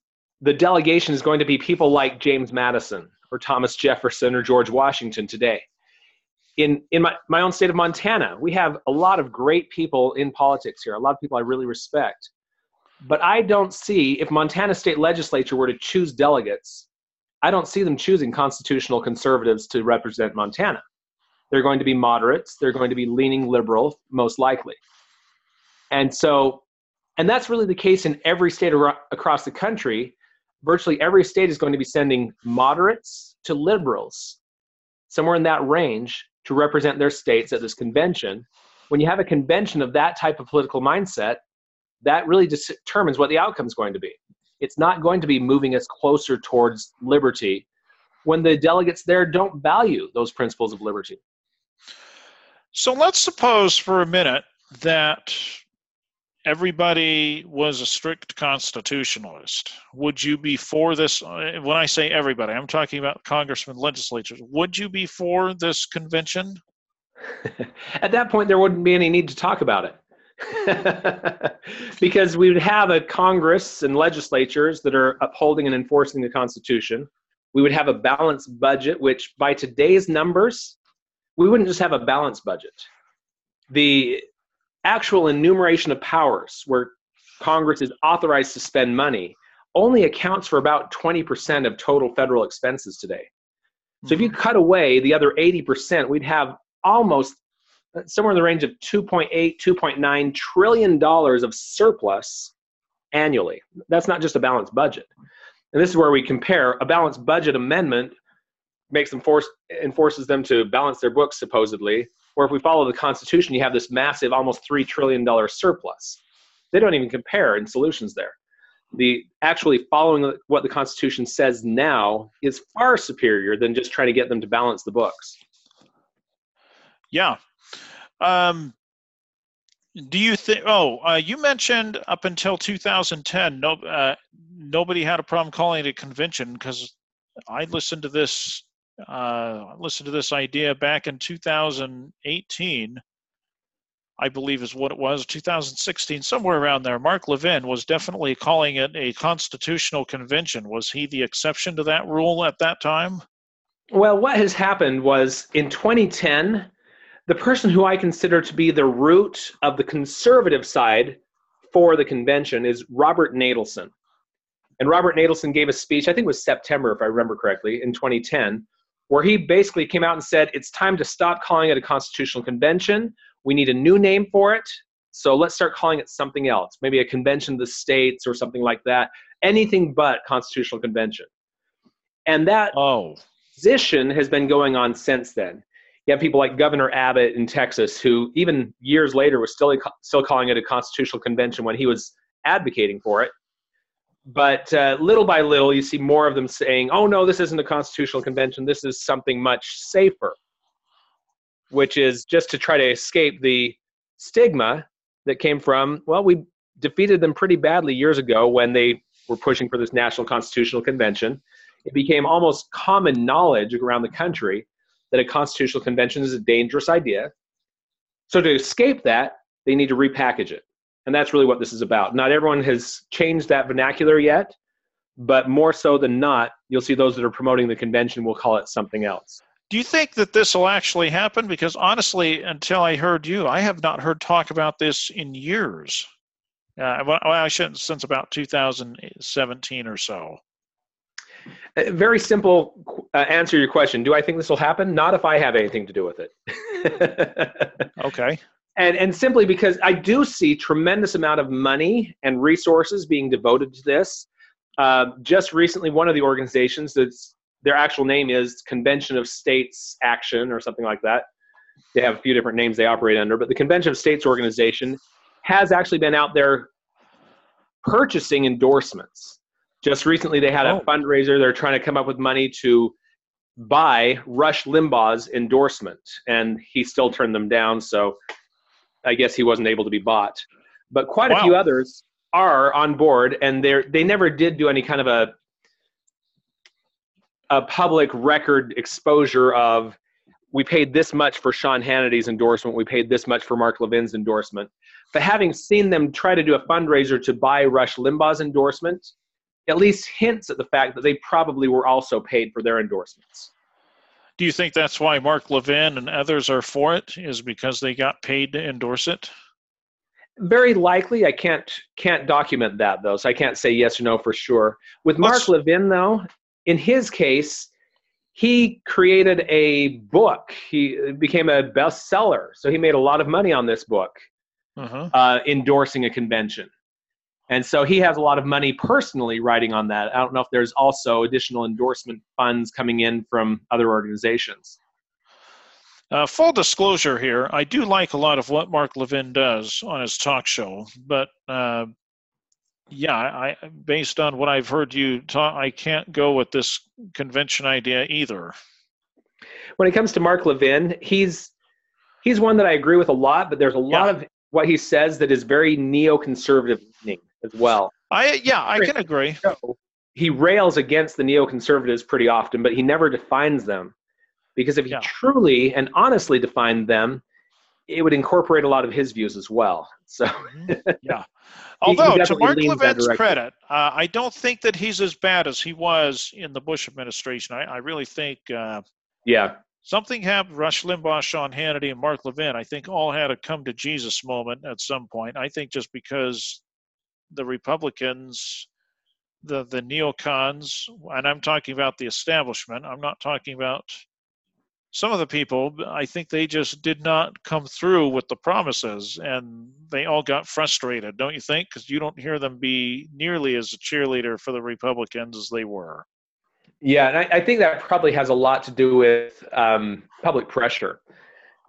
the delegation is going to be people like James Madison or Thomas Jefferson or George Washington today. In in my, my own state of Montana, we have a lot of great people in politics here, a lot of people I really respect. But I don't see, if Montana state legislature were to choose delegates, I don't see them choosing constitutional conservatives to represent Montana. They're going to be moderates, they're going to be leaning liberal, most likely. And so, and that's really the case in every state across the country. Virtually every state is going to be sending moderates to liberals, somewhere in that range, to represent their states at this convention. When you have a convention of that type of political mindset, that really determines what the outcome is going to be. It's not going to be moving us closer towards liberty when the delegates there don't value those principles of liberty. So let's suppose for a minute that everybody was a strict constitutionalist. Would you be for this? Uh, when I say everybody, I'm talking about congressmen, legislatures. Would you be for this convention? At that point, there wouldn't be any need to talk about it. because we would have a Congress and legislatures that are upholding and enforcing the Constitution. We would have a balanced budget, which by today's numbers, we wouldn't just have a balanced budget. The actual enumeration of powers, where Congress is authorized to spend money, only accounts for about 20% of total federal expenses today. So if you mm-hmm. cut away the other 80%, we'd have almost Uh, somewhere in the range of 2.8 2.9 trillion dollars of surplus annually. That's not just a balanced budget. And this is where we compare. A balanced budget amendment makes them force enforces them to balance their books supposedly or if we follow the constitution you have this massive almost 3 trillion dollar surplus. They don't even compare in solutions there. The actually following what the constitution says now is far superior than just trying to get them to balance the books. Yeah um, do you think? Oh, uh, you mentioned up until 2010, no, uh, nobody had a problem calling it a convention because I listened to this. Uh, listened to this idea back in 2018. I believe is what it was, 2016, somewhere around there. Mark Levin was definitely calling it a constitutional convention. Was he the exception to that rule at that time? Well, what has happened was in 2010, the person who I consider to be the root of the conservative side for the convention is Robert Natelson. And Robert Natelson gave a speech, I think it was September, if I remember correctly, in 2010, where he basically came out and said, It's time to stop calling it a constitutional convention. We need a new name for it. So let's start calling it something else, maybe a convention of the states or something like that. Anything but constitutional convention. And that oh. position has been going on since then you have people like Governor Abbott in Texas, who even years later was still still calling it a constitutional convention when he was advocating for it. But uh, little by little, you see more of them saying, "Oh no, this isn't a constitutional convention. This is something much safer," which is just to try to escape the stigma that came from. Well, we defeated them pretty badly years ago when they were pushing for this national constitutional convention. It became almost common knowledge around the country that a constitutional convention is a dangerous idea. So to escape that, they need to repackage it. And that's really what this is about. Not everyone has changed that vernacular yet, but more so than not, you'll see those that are promoting the convention will call it something else. Do you think that this will actually happen? Because honestly, until I heard you, I have not heard talk about this in years. Uh, well, I shouldn't since about 2017 or so. A very simple uh, answer your question. Do I think this will happen? Not if I have anything to do with it. okay. And and simply because I do see tremendous amount of money and resources being devoted to this. Uh, just recently, one of the organizations that's their actual name is Convention of States Action or something like that. They have a few different names they operate under, but the Convention of States organization has actually been out there purchasing endorsements. Just recently, they had a oh. fundraiser. They're trying to come up with money to buy Rush Limbaugh's endorsement, and he still turned them down. So I guess he wasn't able to be bought. But quite wow. a few others are on board, and they they never did do any kind of a a public record exposure of we paid this much for Sean Hannity's endorsement, we paid this much for Mark Levin's endorsement. But having seen them try to do a fundraiser to buy Rush Limbaugh's endorsement, at least hints at the fact that they probably were also paid for their endorsements. Do you think that's why Mark Levin and others are for it? Is because they got paid to endorse it? Very likely. I can't can't document that though, so I can't say yes or no for sure. With Mark Let's, Levin though, in his case, he created a book. He became a bestseller, so he made a lot of money on this book, uh-huh. uh, endorsing a convention. And so he has a lot of money personally writing on that. I don't know if there's also additional endorsement funds coming in from other organizations. Uh, full disclosure here, I do like a lot of what Mark Levin does on his talk show, but uh, yeah, I based on what I've heard you talk, I can't go with this convention idea either. When it comes to Mark Levin, he's he's one that I agree with a lot, but there's a lot yeah. of what he says that is very neoconservative as well. I yeah, I can agree. He rails against the neoconservatives pretty often, but he never defines them. Because if he yeah. truly and honestly defined them, it would incorporate a lot of his views as well. So mm-hmm. yeah. Although to Mark Levin's credit, uh, I don't think that he's as bad as he was in the Bush administration. I, I really think. Uh, yeah. Something happened. Rush Limbaugh, Sean Hannity, and Mark Levin. I think all had a come to Jesus moment at some point. I think just because the Republicans, the the neocons, and I'm talking about the establishment. I'm not talking about some of the people. I think they just did not come through with the promises, and they all got frustrated, don't you think? Because you don't hear them be nearly as a cheerleader for the Republicans as they were. Yeah, and I, I think that probably has a lot to do with um, public pressure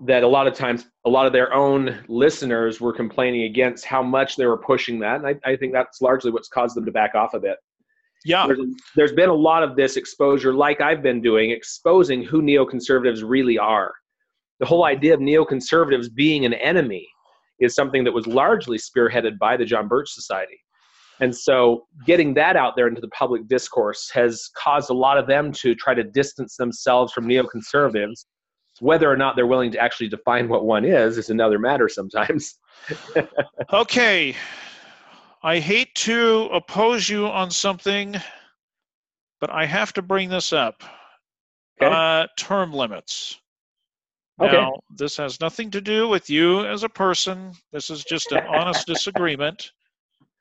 that a lot of times a lot of their own listeners were complaining against how much they were pushing that and i, I think that's largely what's caused them to back off a bit yeah. There's, there's been a lot of this exposure like i've been doing exposing who neoconservatives really are. The whole idea of neoconservatives being an enemy is something that was largely spearheaded by the john birch society. And so getting that out there into the public discourse has caused a lot of them to try to distance themselves from neoconservatives whether or not they're willing to actually define what one is is another matter sometimes. okay. I hate to oppose you on something, but I have to bring this up. Okay. Uh, term limits. Okay. Now, this has nothing to do with you as a person. This is just an honest disagreement.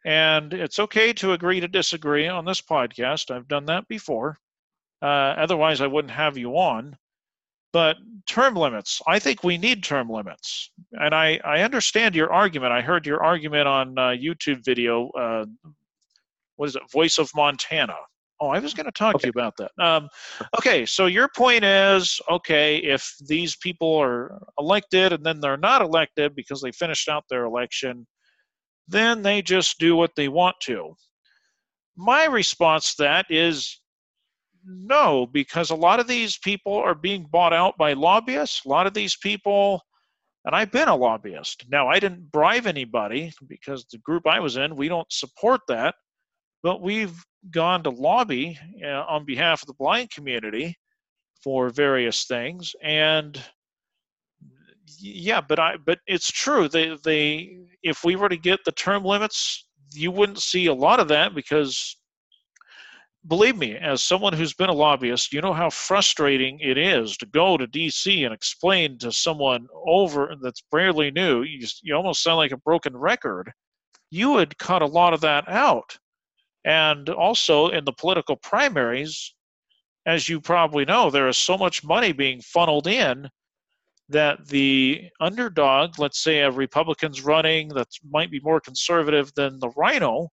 And it's okay to agree to disagree on this podcast. I've done that before. Uh, otherwise, I wouldn't have you on. But term limits, I think we need term limits. And I, I understand your argument. I heard your argument on uh, YouTube video. Uh, what is it? Voice of Montana. Oh, I was going to talk okay. to you about that. Um, okay, so your point is okay, if these people are elected and then they're not elected because they finished out their election, then they just do what they want to. My response to that is no, because a lot of these people are being bought out by lobbyists. A lot of these people, and I've been a lobbyist. Now, I didn't bribe anybody because the group I was in, we don't support that, but we've gone to lobby uh, on behalf of the blind community for various things and yeah but i but it's true they they if we were to get the term limits you wouldn't see a lot of that because believe me, as someone who's been a lobbyist, you know how frustrating it is to go to DC and explain to someone over that's barely new. You, just, you almost sound like a broken record. You would cut a lot of that out. And also in the political primaries, as you probably know, there is so much money being funneled in that the underdog, let's say a Republican's running that might be more conservative than the RINO,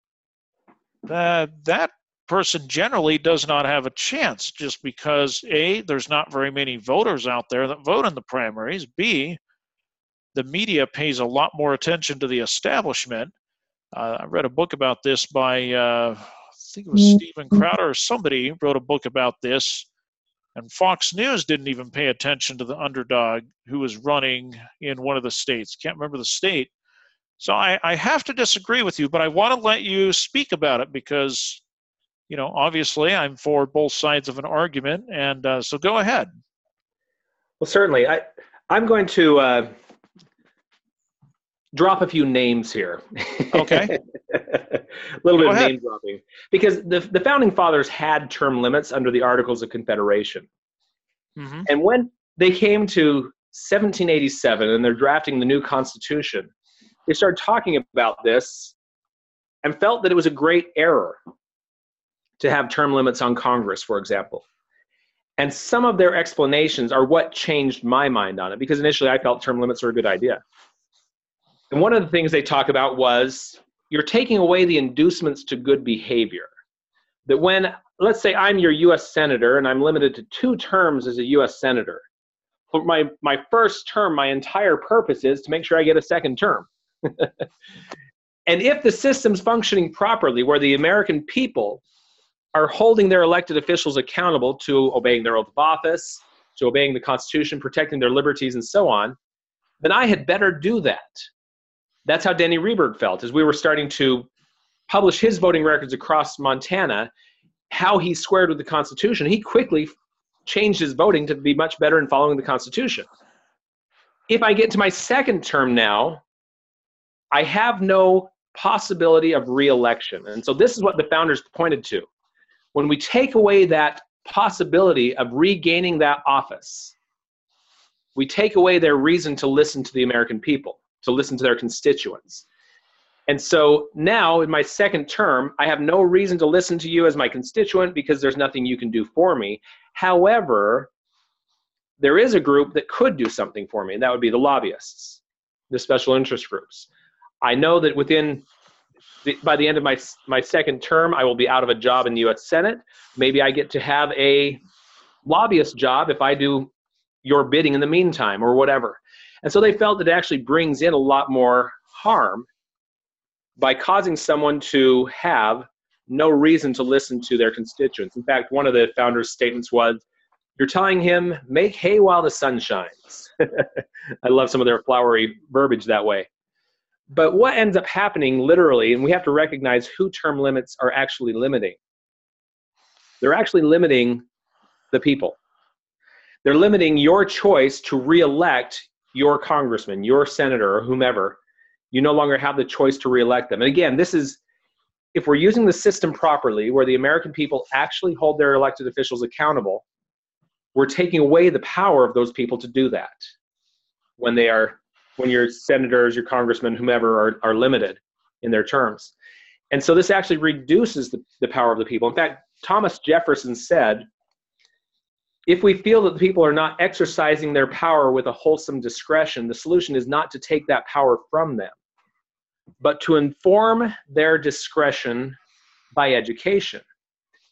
that that person generally does not have a chance just because a there's not very many voters out there that vote in the primaries. B the media pays a lot more attention to the establishment. Uh, i read a book about this by uh, i think it was mm-hmm. crowder or somebody wrote a book about this and fox news didn't even pay attention to the underdog who was running in one of the states. Can't remember the state. So I, I have to disagree with you but i want to let you speak about it because you know, obviously I'm for both sides of an argument, and uh, so go ahead. Well, certainly. I I'm going to uh, drop a few names here. Okay. a little go bit of name dropping because the the founding fathers had term limits under the Articles of Confederation, mm-hmm. and when they came to 1787 and they're drafting the new Constitution, they started talking about this and felt that it was a great error to have term limits on Congress, for example. And some of their explanations are what changed my mind on it because initially I felt term limits were a good idea. And one of the things they talk about was you're taking away the inducements to good behavior. That when, let's say, I'm your US Senator and I'm limited to two terms as a US Senator, for my, my first term, my entire purpose is to make sure I get a second term. and if the system's functioning properly, where the American people are holding their elected officials accountable to obeying their oath of office, to obeying the Constitution, protecting their liberties, and so on, then I had better do that. That's how Denny Rehberg felt as we were starting to publish his voting records across Montana, how he squared with the Constitution. He quickly changed his voting to be much better in following the Constitution. If I get to my second term now, I have no possibility of reelection. And so this is what the founders pointed to when we take away that possibility of regaining that office, we take away their reason to listen to the American people, to listen to their constituents. And so now, in my second term, I have no reason to listen to you as my constituent because there's nothing you can do for me. However, there is a group that could do something for me, and that would be the lobbyists, the special interest groups. I know that within by the end of my my second term, I will be out of a job in the U.S. Senate. Maybe I get to have a lobbyist job if I do your bidding in the meantime, or whatever. And so they felt that it actually brings in a lot more harm by causing someone to have no reason to listen to their constituents. In fact, one of the founders' statements was, "You're telling him make hay while the sun shines." I love some of their flowery verbiage that way. But what ends up happening literally, and we have to recognize who term limits are actually limiting. They're actually limiting the people. They're limiting your choice to reelect your congressman, your senator, or whomever. You no longer have the choice to reelect them. And again, this is if we're using the system properly, where the American people actually hold their elected officials accountable, we're taking away the power of those people to do that when they are when your senators, your congressmen, whomever are, are limited in their terms. And so this actually reduces the, the power of the people. In fact, Thomas Jefferson said, if we feel that the people are not exercising their power with a wholesome discretion, the solution is not to take that power from them, but to inform their discretion by education.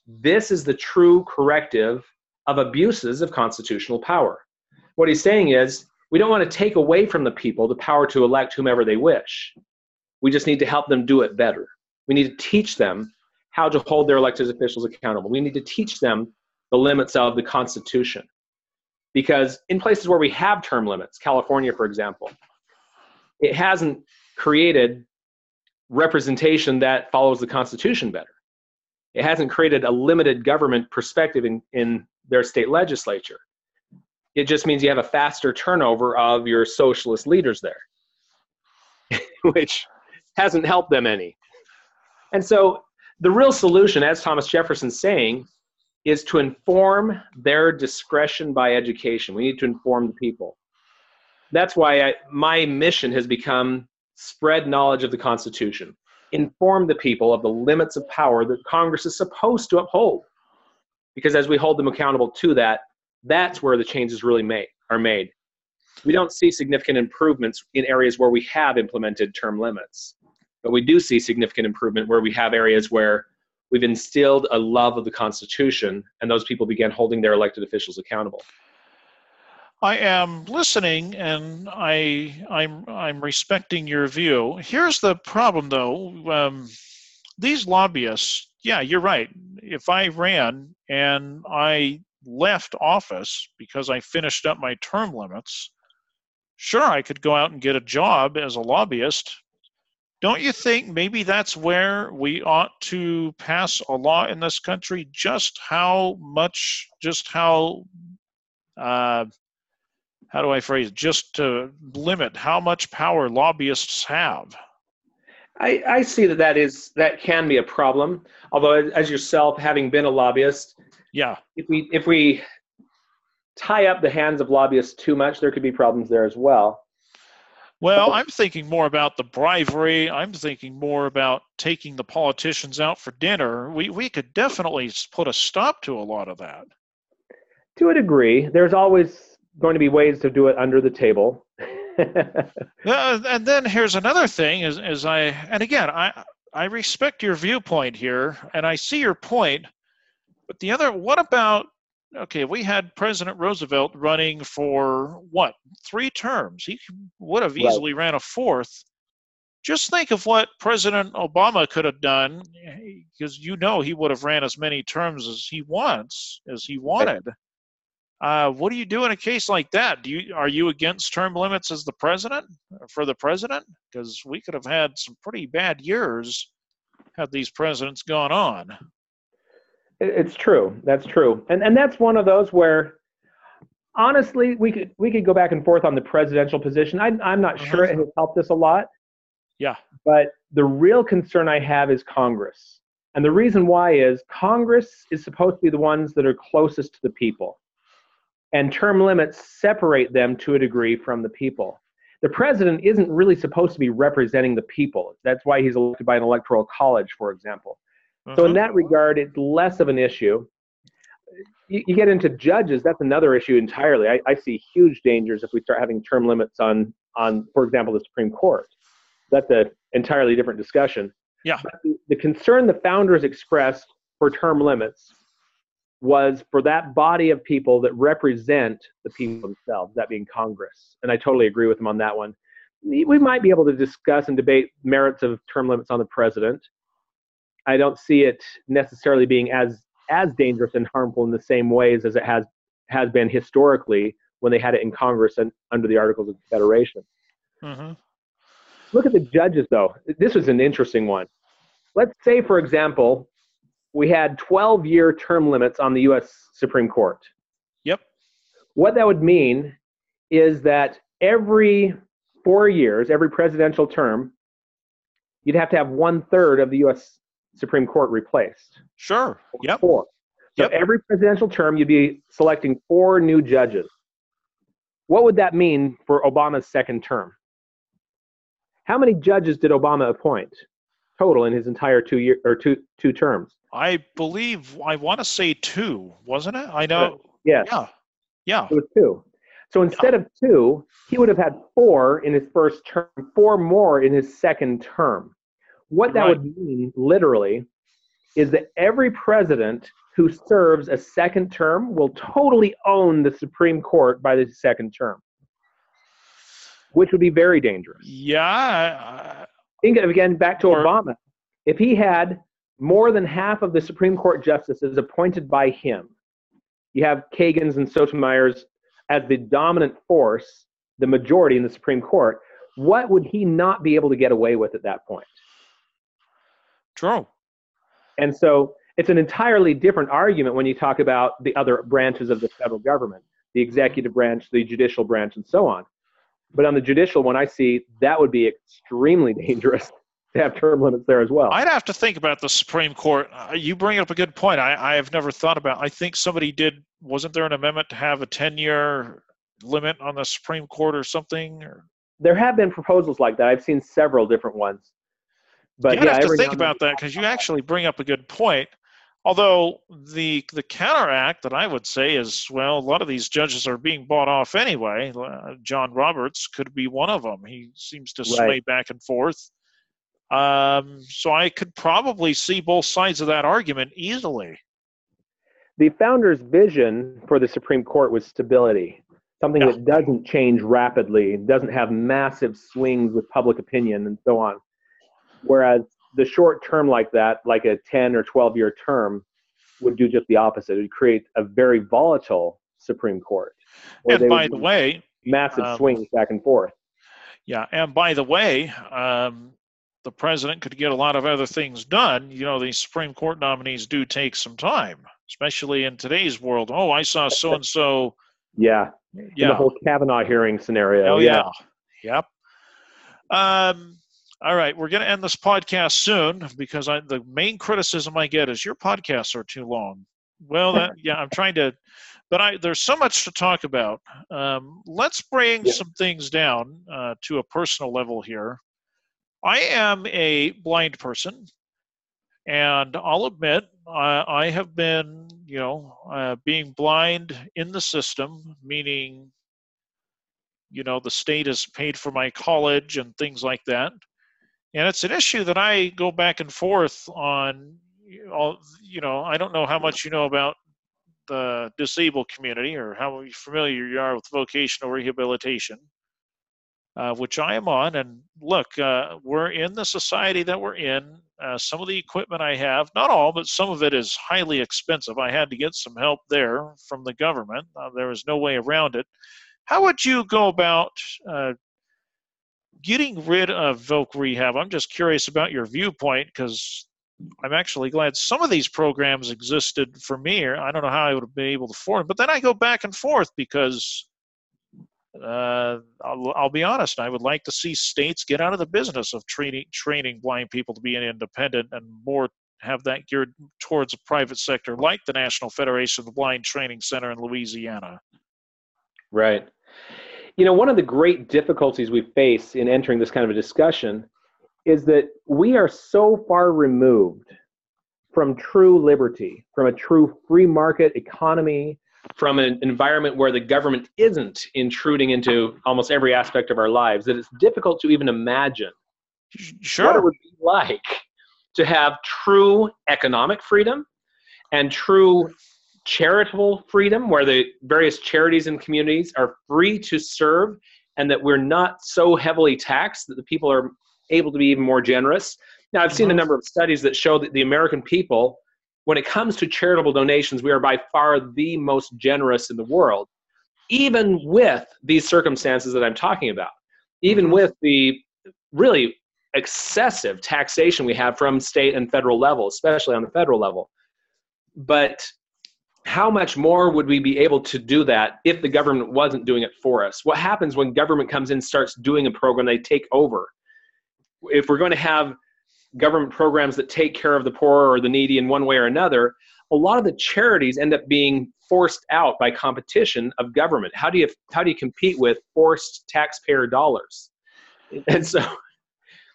This is the true corrective of abuses of constitutional power. What he's saying is we don't want to take away from the people the power to elect whomever they wish. We just need to help them do it better. We need to teach them how to hold their elected officials accountable. We need to teach them the limits of the Constitution. Because in places where we have term limits, California, for example, it hasn't created representation that follows the Constitution better. It hasn't created a limited government perspective in, in their state legislature. It just means you have a faster turnover of your socialist leaders there, which hasn't helped them any. And so The real solution, as Thomas Jefferson's saying, is to inform their discretion by education. We need to inform the people. That's why I, my mission has become spread knowledge of the Constitution, inform the people of the limits of power that Congress is supposed to uphold. Because as we hold them accountable to that, that's where the changes really made, are made. We don't see significant improvements in areas where we have implemented term limits, but we do see significant improvement where we have areas where we've instilled a love of the Constitution, and those people began holding their elected officials accountable. I am listening, and I I'm I'm respecting your view. Here's the problem, though. Um, these lobbyists, yeah, you're right. If I ran and I left office because I finished up my term limits, sure, I could go out and get a job as a lobbyist, don't you think maybe that's where we ought to pass a law in this country? Just how much, just how, uh, how do I phrase? Just to limit how much power lobbyists have. I, I see that that is that can be a problem. Although, as yourself, having been a lobbyist, yeah, if we if we tie up the hands of lobbyists too much, there could be problems there as well. Well, I'm thinking more about the bribery. I'm thinking more about taking the politicians out for dinner. We we could definitely put a stop to a lot of that. To a degree, there's always going to be ways to do it under the table. uh, and then here's another thing: is is I and again I I respect your viewpoint here, and I see your point. But the other, what about okay, we had President Roosevelt running for what three terms. He would have easily right. ran a fourth. Just think of what President Obama could have done, because you know he would have ran as many terms as he wants, as he wanted. Uh, what do you do in a case like that? Do you are you against term limits as the president for the president? Because we could have had some pretty bad years had these presidents gone on. It's true. That's true. And and that's one of those where honestly we could we could go back and forth on the presidential position. I I'm not sure uh-huh. it has helped us a lot. Yeah. But the real concern I have is Congress. And the reason why is Congress is supposed to be the ones that are closest to the people. And term limits separate them to a degree from the people. The president isn't really supposed to be representing the people. That's why he's elected by an electoral college, for example. So in mm-hmm. that regard, it's less of an issue. You, you get into judges, that's another issue entirely. I, I, see huge dangers if we start having term limits on, on, for example, the Supreme Court. That's an entirely different discussion. Yeah. The, the concern the founders expressed for term limits was for that body of people that represent the people themselves, that being Congress. And I totally agree with them on that one. We might be able to discuss and debate merits of term limits on the president. I don't see it necessarily being as as dangerous and harmful in the same ways as it has has been historically when they had it in Congress and under the Articles of Confederation. Mm-hmm. Look at the judges, though. This is an interesting one. Let's say, for example, we had 12 year term limits on the U.S. Supreme Court. Yep. What that would mean is that every four years, every presidential term, you'd have to have one third of the U.S. Supreme Court replaced. Sure. Yep. Four. So yep. every presidential term, you'd be selecting four new judges. What would that mean for Obama's second term? How many judges did Obama appoint total in his entire two year or two two terms? I believe I want to say two, wasn't it? I know. Uh, yes. Yeah. Yeah. It was two. So instead yeah. of two, he would have had four in his first term, four more in his second term. What that right. would mean, literally, is that every president who serves a second term will totally own the Supreme Court by the second term, which would be very dangerous. Yeah. Think again back to or, Obama. If he had more than half of the Supreme Court justices appointed by him, you have Kagan's and Sotomayor's as the dominant force, the majority in the Supreme Court. What would he not be able to get away with at that point? True. And so it's an entirely different argument when you talk about the other branches of the federal government, the executive branch, the judicial branch, and so on. But on the judicial one, I see that would be extremely dangerous. to have term limits there as well. I'd have to think about the Supreme Court. Uh, you bring up a good point. I, I have never thought about. I think somebody did. Wasn't there an amendment to have a ten-year limit on the Supreme Court or something? Or? There have been proposals like that. I've seen several different ones. But you yeah, have to think about that because you actually bring up a good point. Although the the counteract that I would say is well, a lot of these judges are being bought off anyway. Uh, John Roberts could be one of them. He seems to sway right. back and forth. Um, so I could probably see both sides of that argument easily. The founder's vision for the Supreme Court was stability, something yeah. that doesn't change rapidly, doesn't have massive swings with public opinion, and so on. Whereas the short term like that, like a 10 or 12 year term, would do just the opposite. It would create a very volatile Supreme Court. And by the way, massive um, swings back and forth. Yeah, and by the way, um, the president could get a lot of other things done. You know, these Supreme Court nominees do take some time, especially in today's world. Oh, I saw so and so. Yeah. Yeah. In the whole Kavanaugh hearing scenario. Oh, yeah. yeah. Yep. Um, all right, we're going to end this podcast soon because I, the main criticism I get is your podcasts are too long. Well, that, yeah, I'm trying to, but I there's so much to talk about. Um, let's bring yeah. some things down uh, to a personal level here. I am a blind person, and I'll admit I, I have been, you know, uh, being blind in the system, meaning, you know, the state has paid for my college and things like that and it's an issue that I go back and forth on. You know, I don't know how much you know about the disabled community or how familiar you are with vocational rehabilitation, uh, which I am on. And look, uh, we're in the society that we're in. Uh, some of the equipment I have, not all, but some of it is highly expensive. I had to get some help there from the government. Uh, there was no way around it. How would you go about uh, getting rid of Voc Rehab, I'm just curious about your viewpoint because I'm actually glad some of these programs existed for me. I don't know how I would have been able to afford them, but then I go back and forth because uh, I'll, I'll, be honest. I would like to see states get out of the business of training training blind people to be an independent and more have that geared towards a private sector, like the National Federation of the Blind Training Center in Louisiana. Right. You know, one of the great difficulties we face in entering this kind of a discussion is that we are so far removed from true liberty, from a true free market economy, from an environment where the government isn't intruding into almost every aspect of our lives that it's difficult to even imagine sure. what it would be like to have true economic freedom and true charitable freedom where the various charities and communities are free to serve and that we're not so heavily taxed that the people are able to be even more generous. Now, I've seen a mm-hmm. number of studies that show that the American people, when it comes to charitable donations, we are by far the most generous in the world, even with these circumstances that I'm talking about, even mm-hmm. with the really excessive taxation we have from state and federal level, especially on the federal level. But how much more would we be able to do that if the government wasn't doing it for us? What happens when government comes in starts doing a program, they take over? If we're going to have government programs that take care of the poor or the needy in one way or another, a lot of the charities end up being forced out by competition of government. How do you how do you compete with forced taxpayer dollars? And so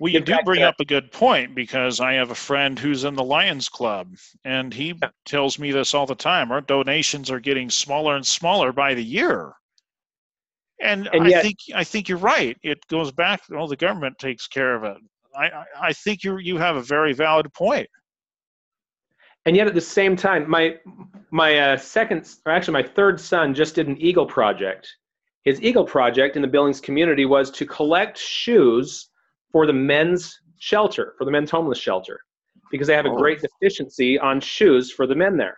well, you do bring up a good point because I have a friend who's in the Lions Club, and he yeah. tells me this all the time. Our donations are getting smaller and smaller by the year, and, and yet, I think I think you're right. It goes back. Well, the government takes care of it. I I think you you have a very valid point. And yet, at the same time, my my uh, second, or actually my third son, just did an Eagle project. His Eagle project in the Billings community was to collect shoes for the men's shelter, for the men's homeless shelter, because they have a oh. great deficiency on shoes for the men there.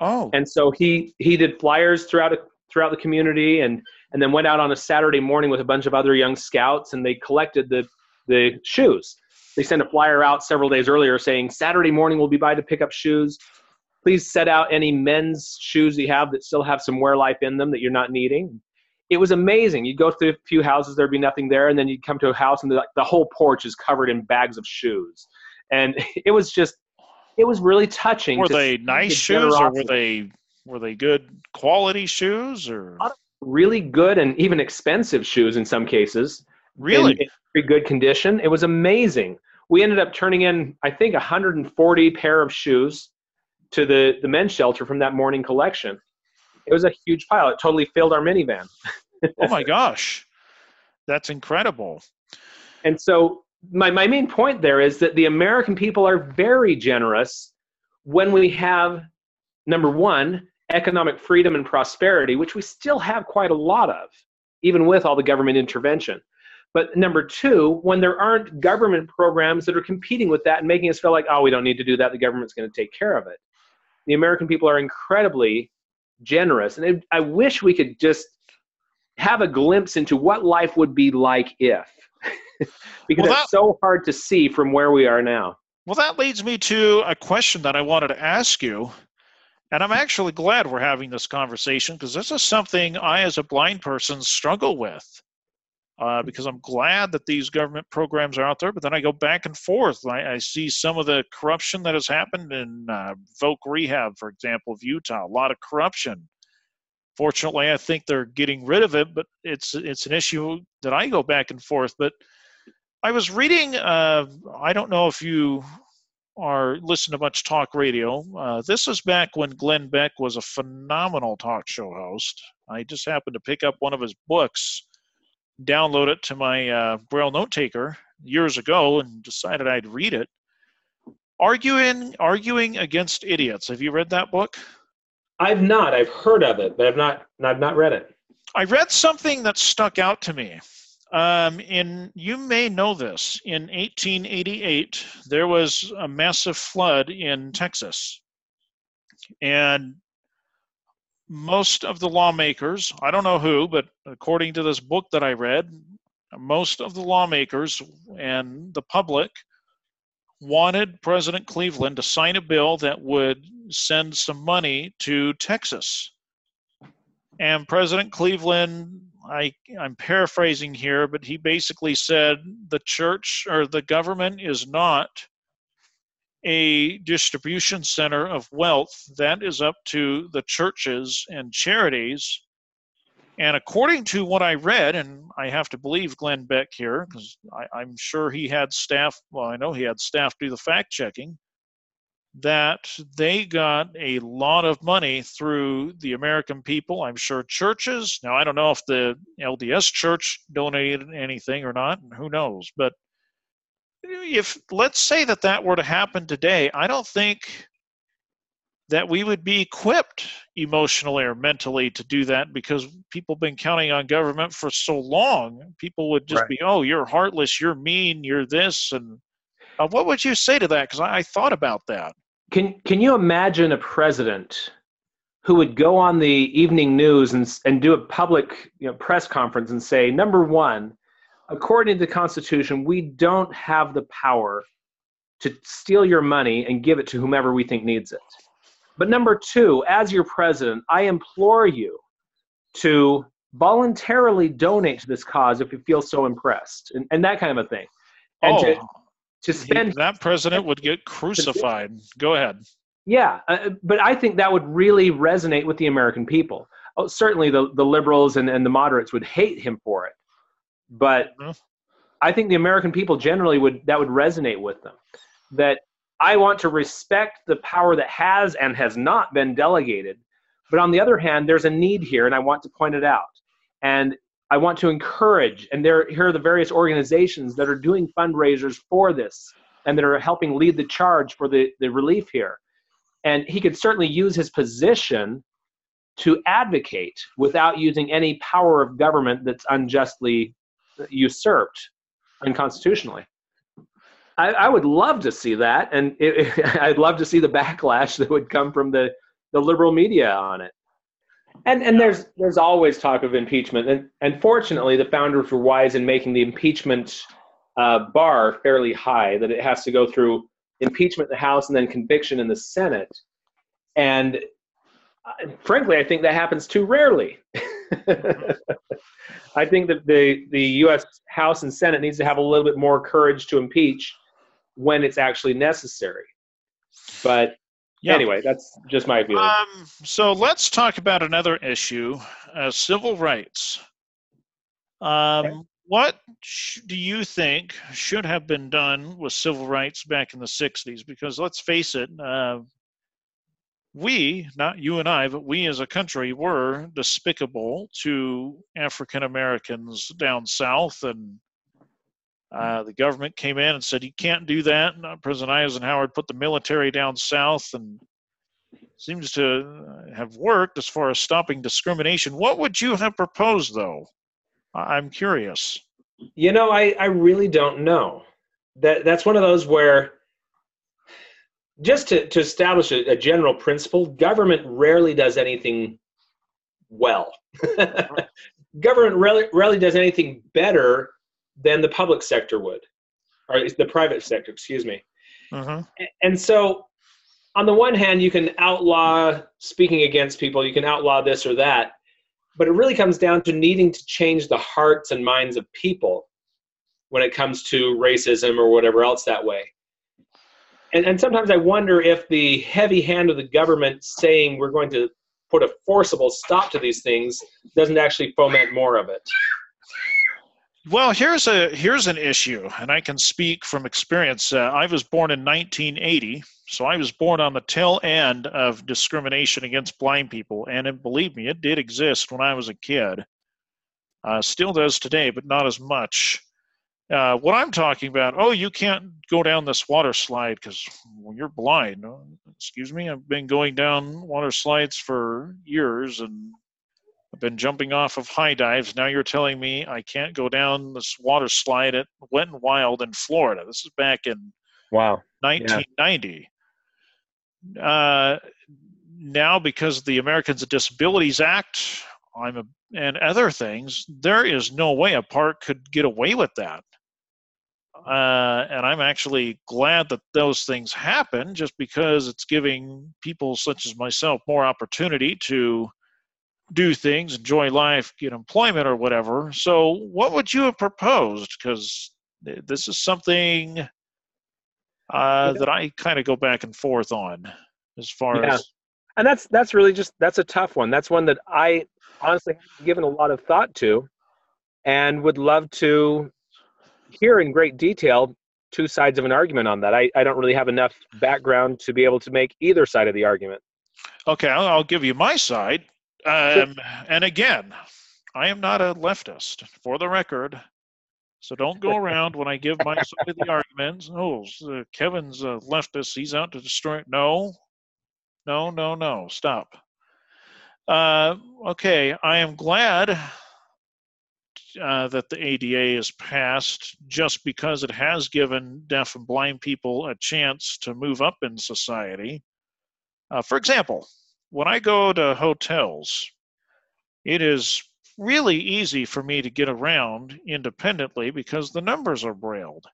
Oh. And so he he did flyers throughout a, throughout the community and and then went out on a Saturday morning with a bunch of other young scouts and they collected the the shoes. They sent a flyer out several days earlier saying Saturday morning we'll be by to pick up shoes. Please set out any men's shoes you have that still have some wear life in them that you're not needing it was amazing. You'd go through a few houses, there'd be nothing there, and then you'd come to a house, and the, the whole porch is covered in bags of shoes, and it was just, it was really touching. Were they nice the shoes, or were they were they good quality shoes, or really good and even expensive shoes in some cases? Really, in, in very good condition. It was amazing. We ended up turning in, I think, 140 pair of shoes to the the men's shelter from that morning collection. It was a huge pile. It totally filled our minivan. oh my gosh, that's incredible. And so my my main point there is that the American people are very generous when we have number one economic freedom and prosperity, which we still have quite a lot of, even with all the government intervention. But number two, when there aren't government programs that are competing with that and making us feel like, oh, we don't need to do that, the government's going to take care of it the American people are incredibly generous. And it, I wish we could just have a glimpse into what life would be like if, because well, that, it's so hard to see from where we are now. Well, that leads me to a question that I wanted to ask you. And I'm actually glad we're having this conversation because this is something I, as a blind person, struggle with uh, because I'm glad that these government programs are out there. But then I go back and forth. I, I see some of the corruption that has happened in uh, Voc Rehab, for example, of Utah. A lot of corruption. Fortunately, I think they're getting rid of it, but it's it's an issue that I go back and forth. But I was reading. Uh, I don't know if you are listen to much talk radio. Uh, this was back when Glenn Beck was a phenomenal talk show host. I just happened to pick up one of his books download it to my uh, Braille note taker years ago and decided I'd read it. Arguing, arguing against idiots. Have you read that book? I've not. I've heard of it, but I've not. I've not read it. I read something that stuck out to me. Um, in you may know this. In 1888, there was a massive flood in Texas, and most of the lawmakers, I don't know who, but according to this book that I read, most of the lawmakers and the public wanted President Cleveland to sign a bill that would send some money to Texas. And President Cleveland, I, I'm paraphrasing here, but he basically said the church or the government is not a distribution center of wealth that is up to the churches and charities. And according to what I read, and I have to believe Glenn Beck here, because I'm sure he had staff, well, I know he had staff do the fact checking, that they got a lot of money through the American people. I'm sure churches, now I don't know if the LDS church donated anything or not, who knows, but if let's say that that were to happen today, I don't think that we would be equipped emotionally or mentally to do that because people have been counting on government for so long. People would just right. be, oh, you're heartless, you're mean, you're this. And uh, what would you say to that? Because I, I thought about that. Can, can you imagine a president who would go on the evening news and, and do a public you know, press conference and say, number one, according to the Constitution, we don't have the power to steal your money and give it to whomever we think needs it. But number two, as your president, I implore you to voluntarily donate to this cause if you feel so impressed, and, and that kind of a thing. And oh, to, to spend he, that president would get crucified. Go ahead. Yeah, uh, but I think that would really resonate with the American people. Oh, certainly, the, the liberals and, and the moderates would hate him for it. But mm-hmm. I think the American people generally would that would resonate with them. That I want to respect the power that has and has not been delegated. But on the other hand, there's a need here, and I want to point it out. And I want to encourage, and there here are the various organizations that are doing fundraisers for this and that are helping lead the charge for the, the relief here. And he could certainly use his position to advocate without using any power of government that's unjustly usurped unconstitutionally. I, I would love to see that, and it, I'd love to see the backlash that would come from the, the liberal media on it. And and there's there's always talk of impeachment, and and fortunately, the founders were wise in making the impeachment uh, bar fairly high, that it has to go through impeachment in the House and then conviction in the Senate. And uh, frankly, I think that happens too rarely. I think that the the U.S. House and Senate needs to have a little bit more courage to impeach when it's actually necessary. But yeah. anyway, that's just my view. Um, so let's talk about another issue: uh, civil rights. Um, okay. What sh- do you think should have been done with civil rights back in the '60s? Because let's face it, uh, we, not you and I, but we as a country were despicable to African Americans down south. And uh, the government came in and said, you can't do that. And President Eisenhower put the military down south and seems to have worked as far as stopping discrimination. What would you have proposed, though? I'm curious. You know, I, I really don't know. That That's one of those where just to, to establish a, a general principle, government rarely does anything well. government rarely, rarely does anything better than the public sector would, or the private sector, excuse me. Uh-huh. And so, on the one hand, you can outlaw speaking against people, you can outlaw this or that, but it really comes down to needing to change the hearts and minds of people when it comes to racism or whatever else that way and, and sometimes I wonder if the heavy hand of the government saying we're going to put a forcible stop to these things doesn't actually foment more of it. Well, here's a here's an issue, and I can speak from experience. Uh, I was born in 1980, so I was born on the tail end of discrimination against blind people, and it, believe me, it did exist when I was a kid. Uh, still does today, but not as much. Uh, what I'm talking about, oh, you can't go down this water slide because well, you're blind. Uh, excuse me, I've been going down water slides for years and I've been jumping off of high dives. Now you're telling me I can't go down this water slide at Wet 'n Wild in Florida. This is back in wow 1990. Yeah. Uh, now, because of the Americans with Disabilities Act, I'm a, and other things, there is no way a park could get away with that. Uh, and I'm actually glad that those things happen just because it's giving people such as myself more opportunity to do things, enjoy life, get employment, or whatever. So, what would you have proposed? Because this is something uh, that I kind of go back and forth on as far yeah. as. And that's that's really just that's a tough one. That's one that I honestly have given a lot of thought to, and would love to hear in great detail two sides of an argument on that. I, I don't really have enough background to be able to make either side of the argument. Okay, I'll, I'll give you my side. Um, and again, I am not a leftist, for the record. So don't go around when I give my side of the arguments. Oh, uh, Kevin's a leftist. He's out to destroy. No, no, no, no. Stop. Uh, okay, I am glad uh, that the ADA is passed just because it has given deaf and blind people a chance to move up in society. Uh, for example, when I go to hotels, it is really easy for me to get around independently because the numbers are brailled.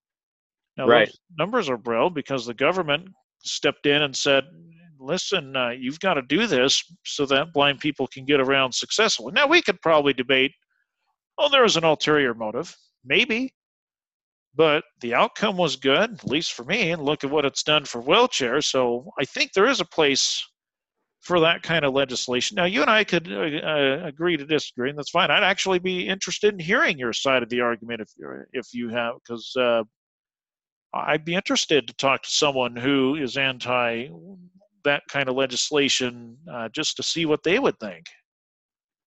Now, right. numbers are brailled because the government stepped in and said, listen, uh, you've got to do this so that blind people can get around successfully. Now, we could probably debate Oh, there was an ulterior motive. Maybe. But the outcome was good, at least for me, and look at what it's done for wheelchairs. So I think there is a place for that kind of legislation. Now, you and I could uh, uh, agree to disagree, and that's fine. I'd actually be interested in hearing your side of the argument if you if you have, because uh, I'd be interested to talk to someone who is anti that kind of legislation, uh, just to see what they would think.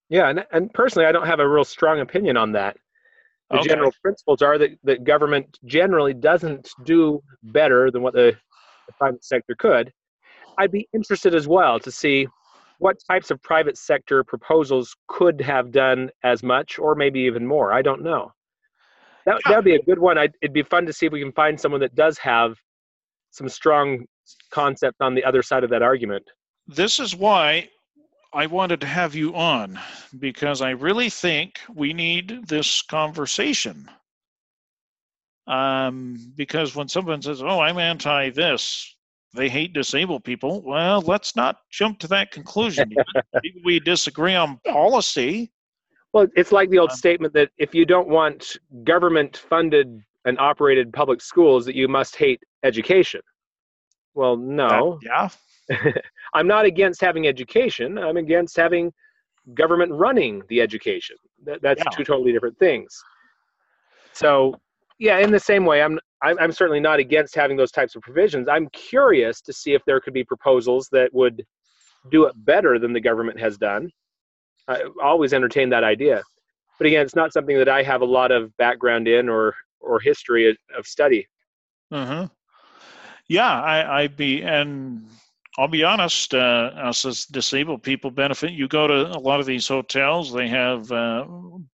Yeah, and, and personally, I don't have a real strong opinion on that. The okay. general principles are that, that government generally doesn't do better than what the, the private sector could. I'd be interested as well to see what types of private sector proposals could have done as much or maybe even more. I don't know. That that would be a good one. I'd, it'd be fun to see if we can find someone that does have some strong concept on the other side of that argument. This is why I wanted to have you on because I really think we need this conversation. Um, because when someone says, "Oh, I'm anti this," they hate disabled people. Well, let's not jump to that conclusion. Maybe we disagree on policy, Well, it's like the old um, statement that if you don't want government funded and operated public schools, that you must hate education. Well, no. yeah. I'm not against having education. I'm against having government running the education. That, that's yeah. two totally different things. So, yeah, in the same way, I'm, I'm I'm certainly not against having those types of provisions. I'm curious to see if there could be proposals that would do it better than the government has done. I always entertain that idea, but again, it's not something that I have a lot of background in or or history of study. Mm-hmm. Yeah, I, I'd be and I'll be honest, uh, us as disabled people benefit. You go to a lot of these hotels; they have uh,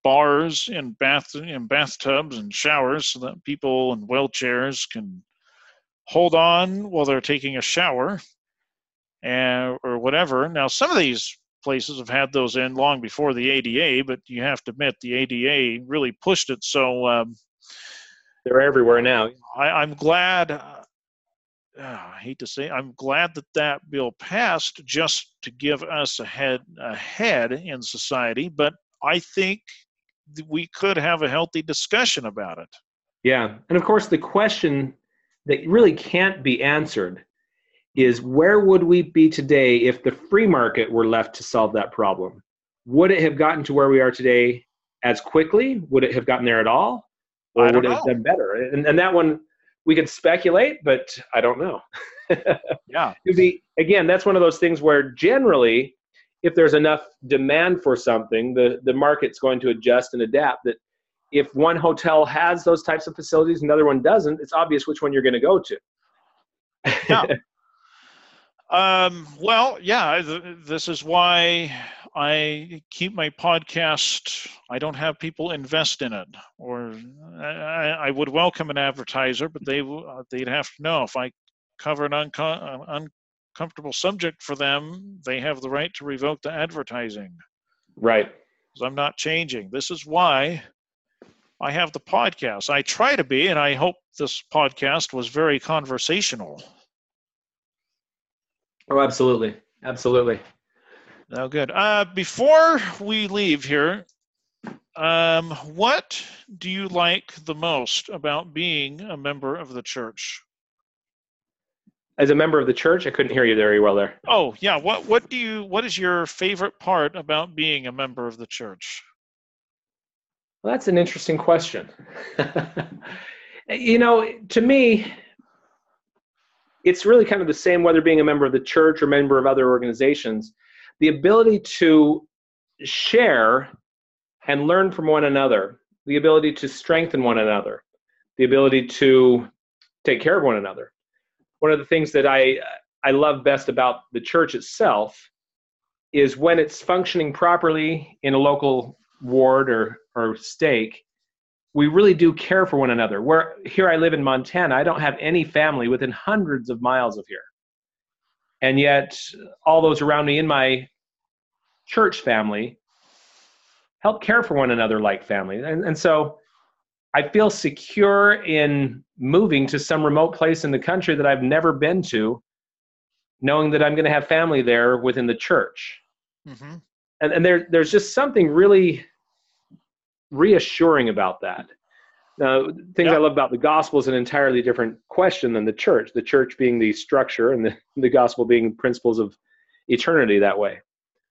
bars in bath in bathtubs and showers, so that people in wheelchairs can hold on while they're taking a shower, and or whatever. Now, some of these places have had those in long before the ADA, but you have to admit the ADA really pushed it. So um, they're everywhere now. I, am glad uh, I hate to say, I'm glad that that bill passed just to give us a head ahead in society. But I think we could have a healthy discussion about it. Yeah, and of course, the question that really can't be answered is where would we be today if the free market were left to solve that problem? Would it have gotten to where we are today as quickly? Would it have gotten there at all? Or would it have done better? And, and that one we could speculate, but I don't know. yeah. Be, again, that's one of those things where generally, if there's enough demand for something, the, the market's going to adjust and adapt. That if one hotel has those types of facilities, another one doesn't, it's obvious which one you're going to go to. yeah. Um, well, yeah, th- this is why I keep my podcast. I don't have people invest in it, or I, I would welcome an advertiser, but they uh, they'd have to know if I cover an uncom- uncomfortable subject for them, they have the right to revoke the advertising. Right. Because I'm not changing. This is why I have the podcast. I try to be, and I hope this podcast was very conversational. Oh, absolutely, absolutely. No good. Uh, before we leave here, um, what do you like the most about being a member of the church? As a member of the church, I couldn't hear you very well there. Oh yeah, what what do you what is your favorite part about being a member of the church? Well, that's an interesting question. you know, to me, it's really kind of the same whether being a member of the church or member of other organizations the ability to share and learn from one another, the ability to strengthen one another, the ability to take care of one another. One of the things that I I love best about the church itself is when it's functioning properly in a local ward or or stake, we really do care for one another. Where here I live in Montana, I don't have any family within hundreds of miles of here and yet all those around me in my church family help care for one another like family. And, and so i feel secure in moving to some remote place in the country that i've never been to knowing that i'm going to have family there within the church. Mm-hmm. and, and there, there's just something really reassuring about that now, things yep. I love about the gospel is an entirely different question than the church. The church being the structure, and the, the gospel being principles of eternity that way.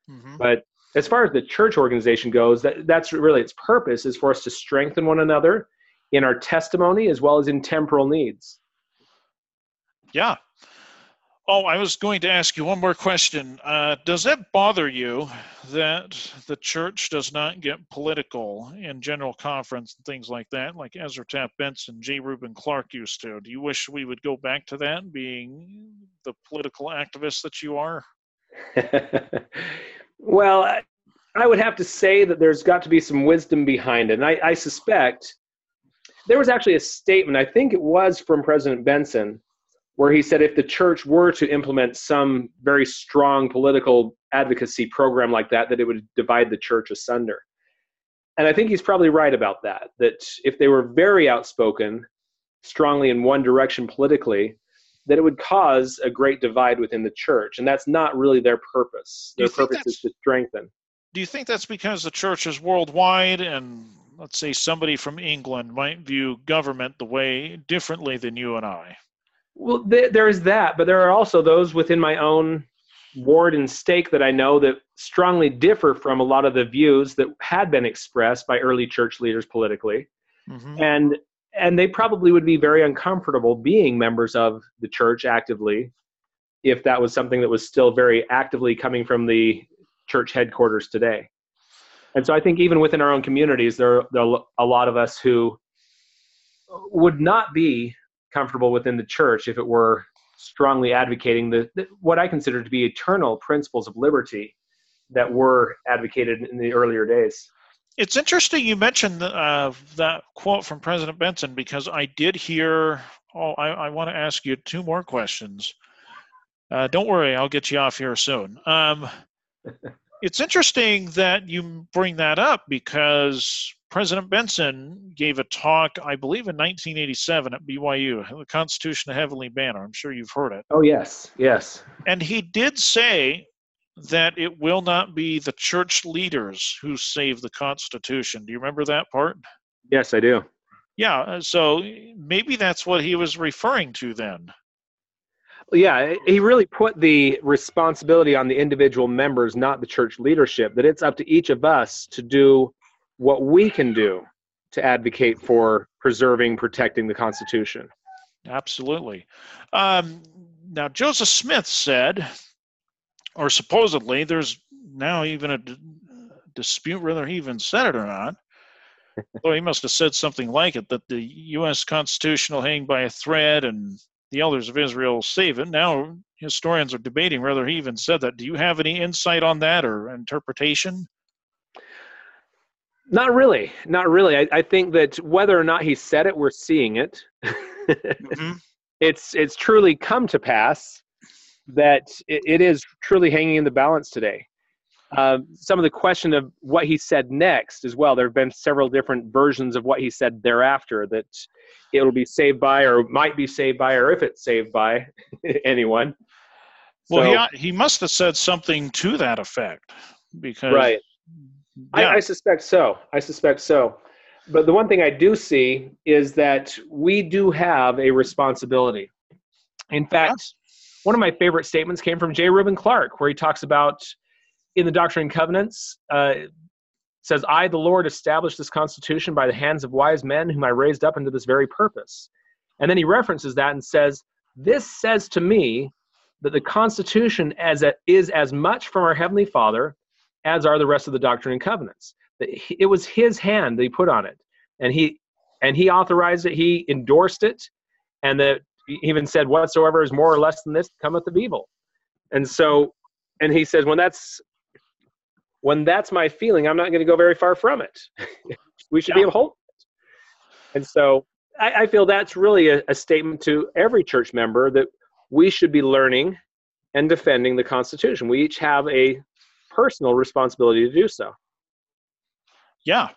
Mm-hmm. But as far as the church organization goes, that, that's really its purpose is for us to strengthen one another in our testimony as well as in temporal needs. Yeah, Oh, I was going to ask you one more question. Uh, does it bother you that the church does not get political in general conference and things like that, like Ezra Taft Benson, J. Reuben Clark used to? Do you wish we would go back to that, being the political activist that you are? well, I would have to say that there's got to be some wisdom behind it. And I, I suspect there was actually a statement, I think it was from President Benson where he said if the church were to implement some very strong political advocacy program like that, that it would divide the church asunder. And I think he's probably right about that, that if they were very outspoken, strongly in one direction politically, that it would cause a great divide within the church. And that's not really their purpose. Their purpose is to strengthen. do you think that's because the church is worldwide and let's say somebody from England might view government the way differently than you and I? Well, there is that, but there are also those within my own ward and stake that I know that strongly differ from a lot of the views that had been expressed by early church leaders politically. Mm-hmm. And and they probably would be very uncomfortable being members of the church actively if that was something that was still very actively coming from the church headquarters today. And so I think even within our own communities, there, there are a lot of us who would not be comfortable within the church if it were strongly advocating the, the, what I consider to be eternal principles of liberty that were advocated in the earlier days. It's interesting you mentioned uh, that quote from President Benson because I did hear. Oh, I, I want to ask you two more questions. Uh, don't worry, I'll get you off here soon. Um, it's interesting that you bring that up because President Benson gave a talk, I believe, in 1987 at BYU, the Constitution of Heavenly Banner. I'm sure you've heard it. Oh, yes, yes. And he did say that it will not be the church leaders who save the Constitution. Do you remember that part? Yes, I do. Yeah, uh, so maybe that's what he was referring to then yeah, he really put the responsibility on the individual members, not the church leadership, that it's up to each of us to do what we can do to advocate for preserving, protecting the Constitution. Absolutely. Um, now, Joseph Smith said, or supposedly, there's now even a d- dispute whether he even said it or not. Though he must have said something like it that the U.S. Constitution will hang by a thread and the elders of Israel will save it. Now historians are debating whether he even said that. Do you have any insight on that or interpretation? Not really. Not really. I, I think that whether or not he said it, we're seeing it. mm-hmm. It's it's truly come to pass that it, it is truly hanging in the balance today. Uh, some of the question of what he said next as well. There have been several different versions of what he said thereafter that it'll be saved by, or might be saved by, or if it's saved by anyone. Well, so, he he must have said something to that effect because right. Yeah. I, I suspect so. I suspect so. But the one thing I do see is that we do have a responsibility. In fact, one of my favorite statements came from J. Reuben Clark, where he talks about in the Doctrine and Covenants, uh, says, I, the Lord, established this constitution by the hands of wise men whom I raised up into this very purpose. And then he references that and says, This says to me that the constitution as a, is as much from our Heavenly Father as are the rest of the Doctrine and Covenants. It was his hand that he put on it. And he and he authorized it, he endorsed it, and that even said, Whatsoever is more or less than this cometh of evil. And so and he says, when that's when that's my feeling, I'm not going to go very far from it. we should yeah. be able to hold it. And so I, I feel that's really a, a statement to every church member that we should be learning and defending the Constitution. We each have a personal responsibility to do so. Yeah.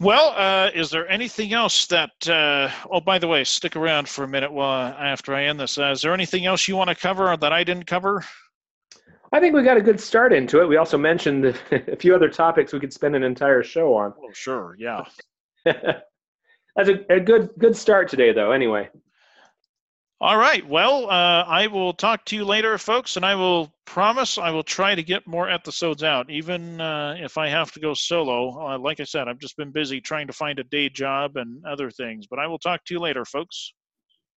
Well, uh, is there anything else that? Uh, oh, by the way, stick around for a minute while after I end this. Uh, is there anything else you want to cover that I didn't cover? I think we got a good start into it. We also mentioned a few other topics we could spend an entire show on. Oh, sure, yeah. That's a, a, good good start today, though. Anyway. All right. Well, uh, I will talk to you later, folks, and I will promise I will try to get more episodes out, even uh, if I have to go solo. Uh, like I said, I've just been busy trying to find a day job and other things. But I will talk to you later, folks.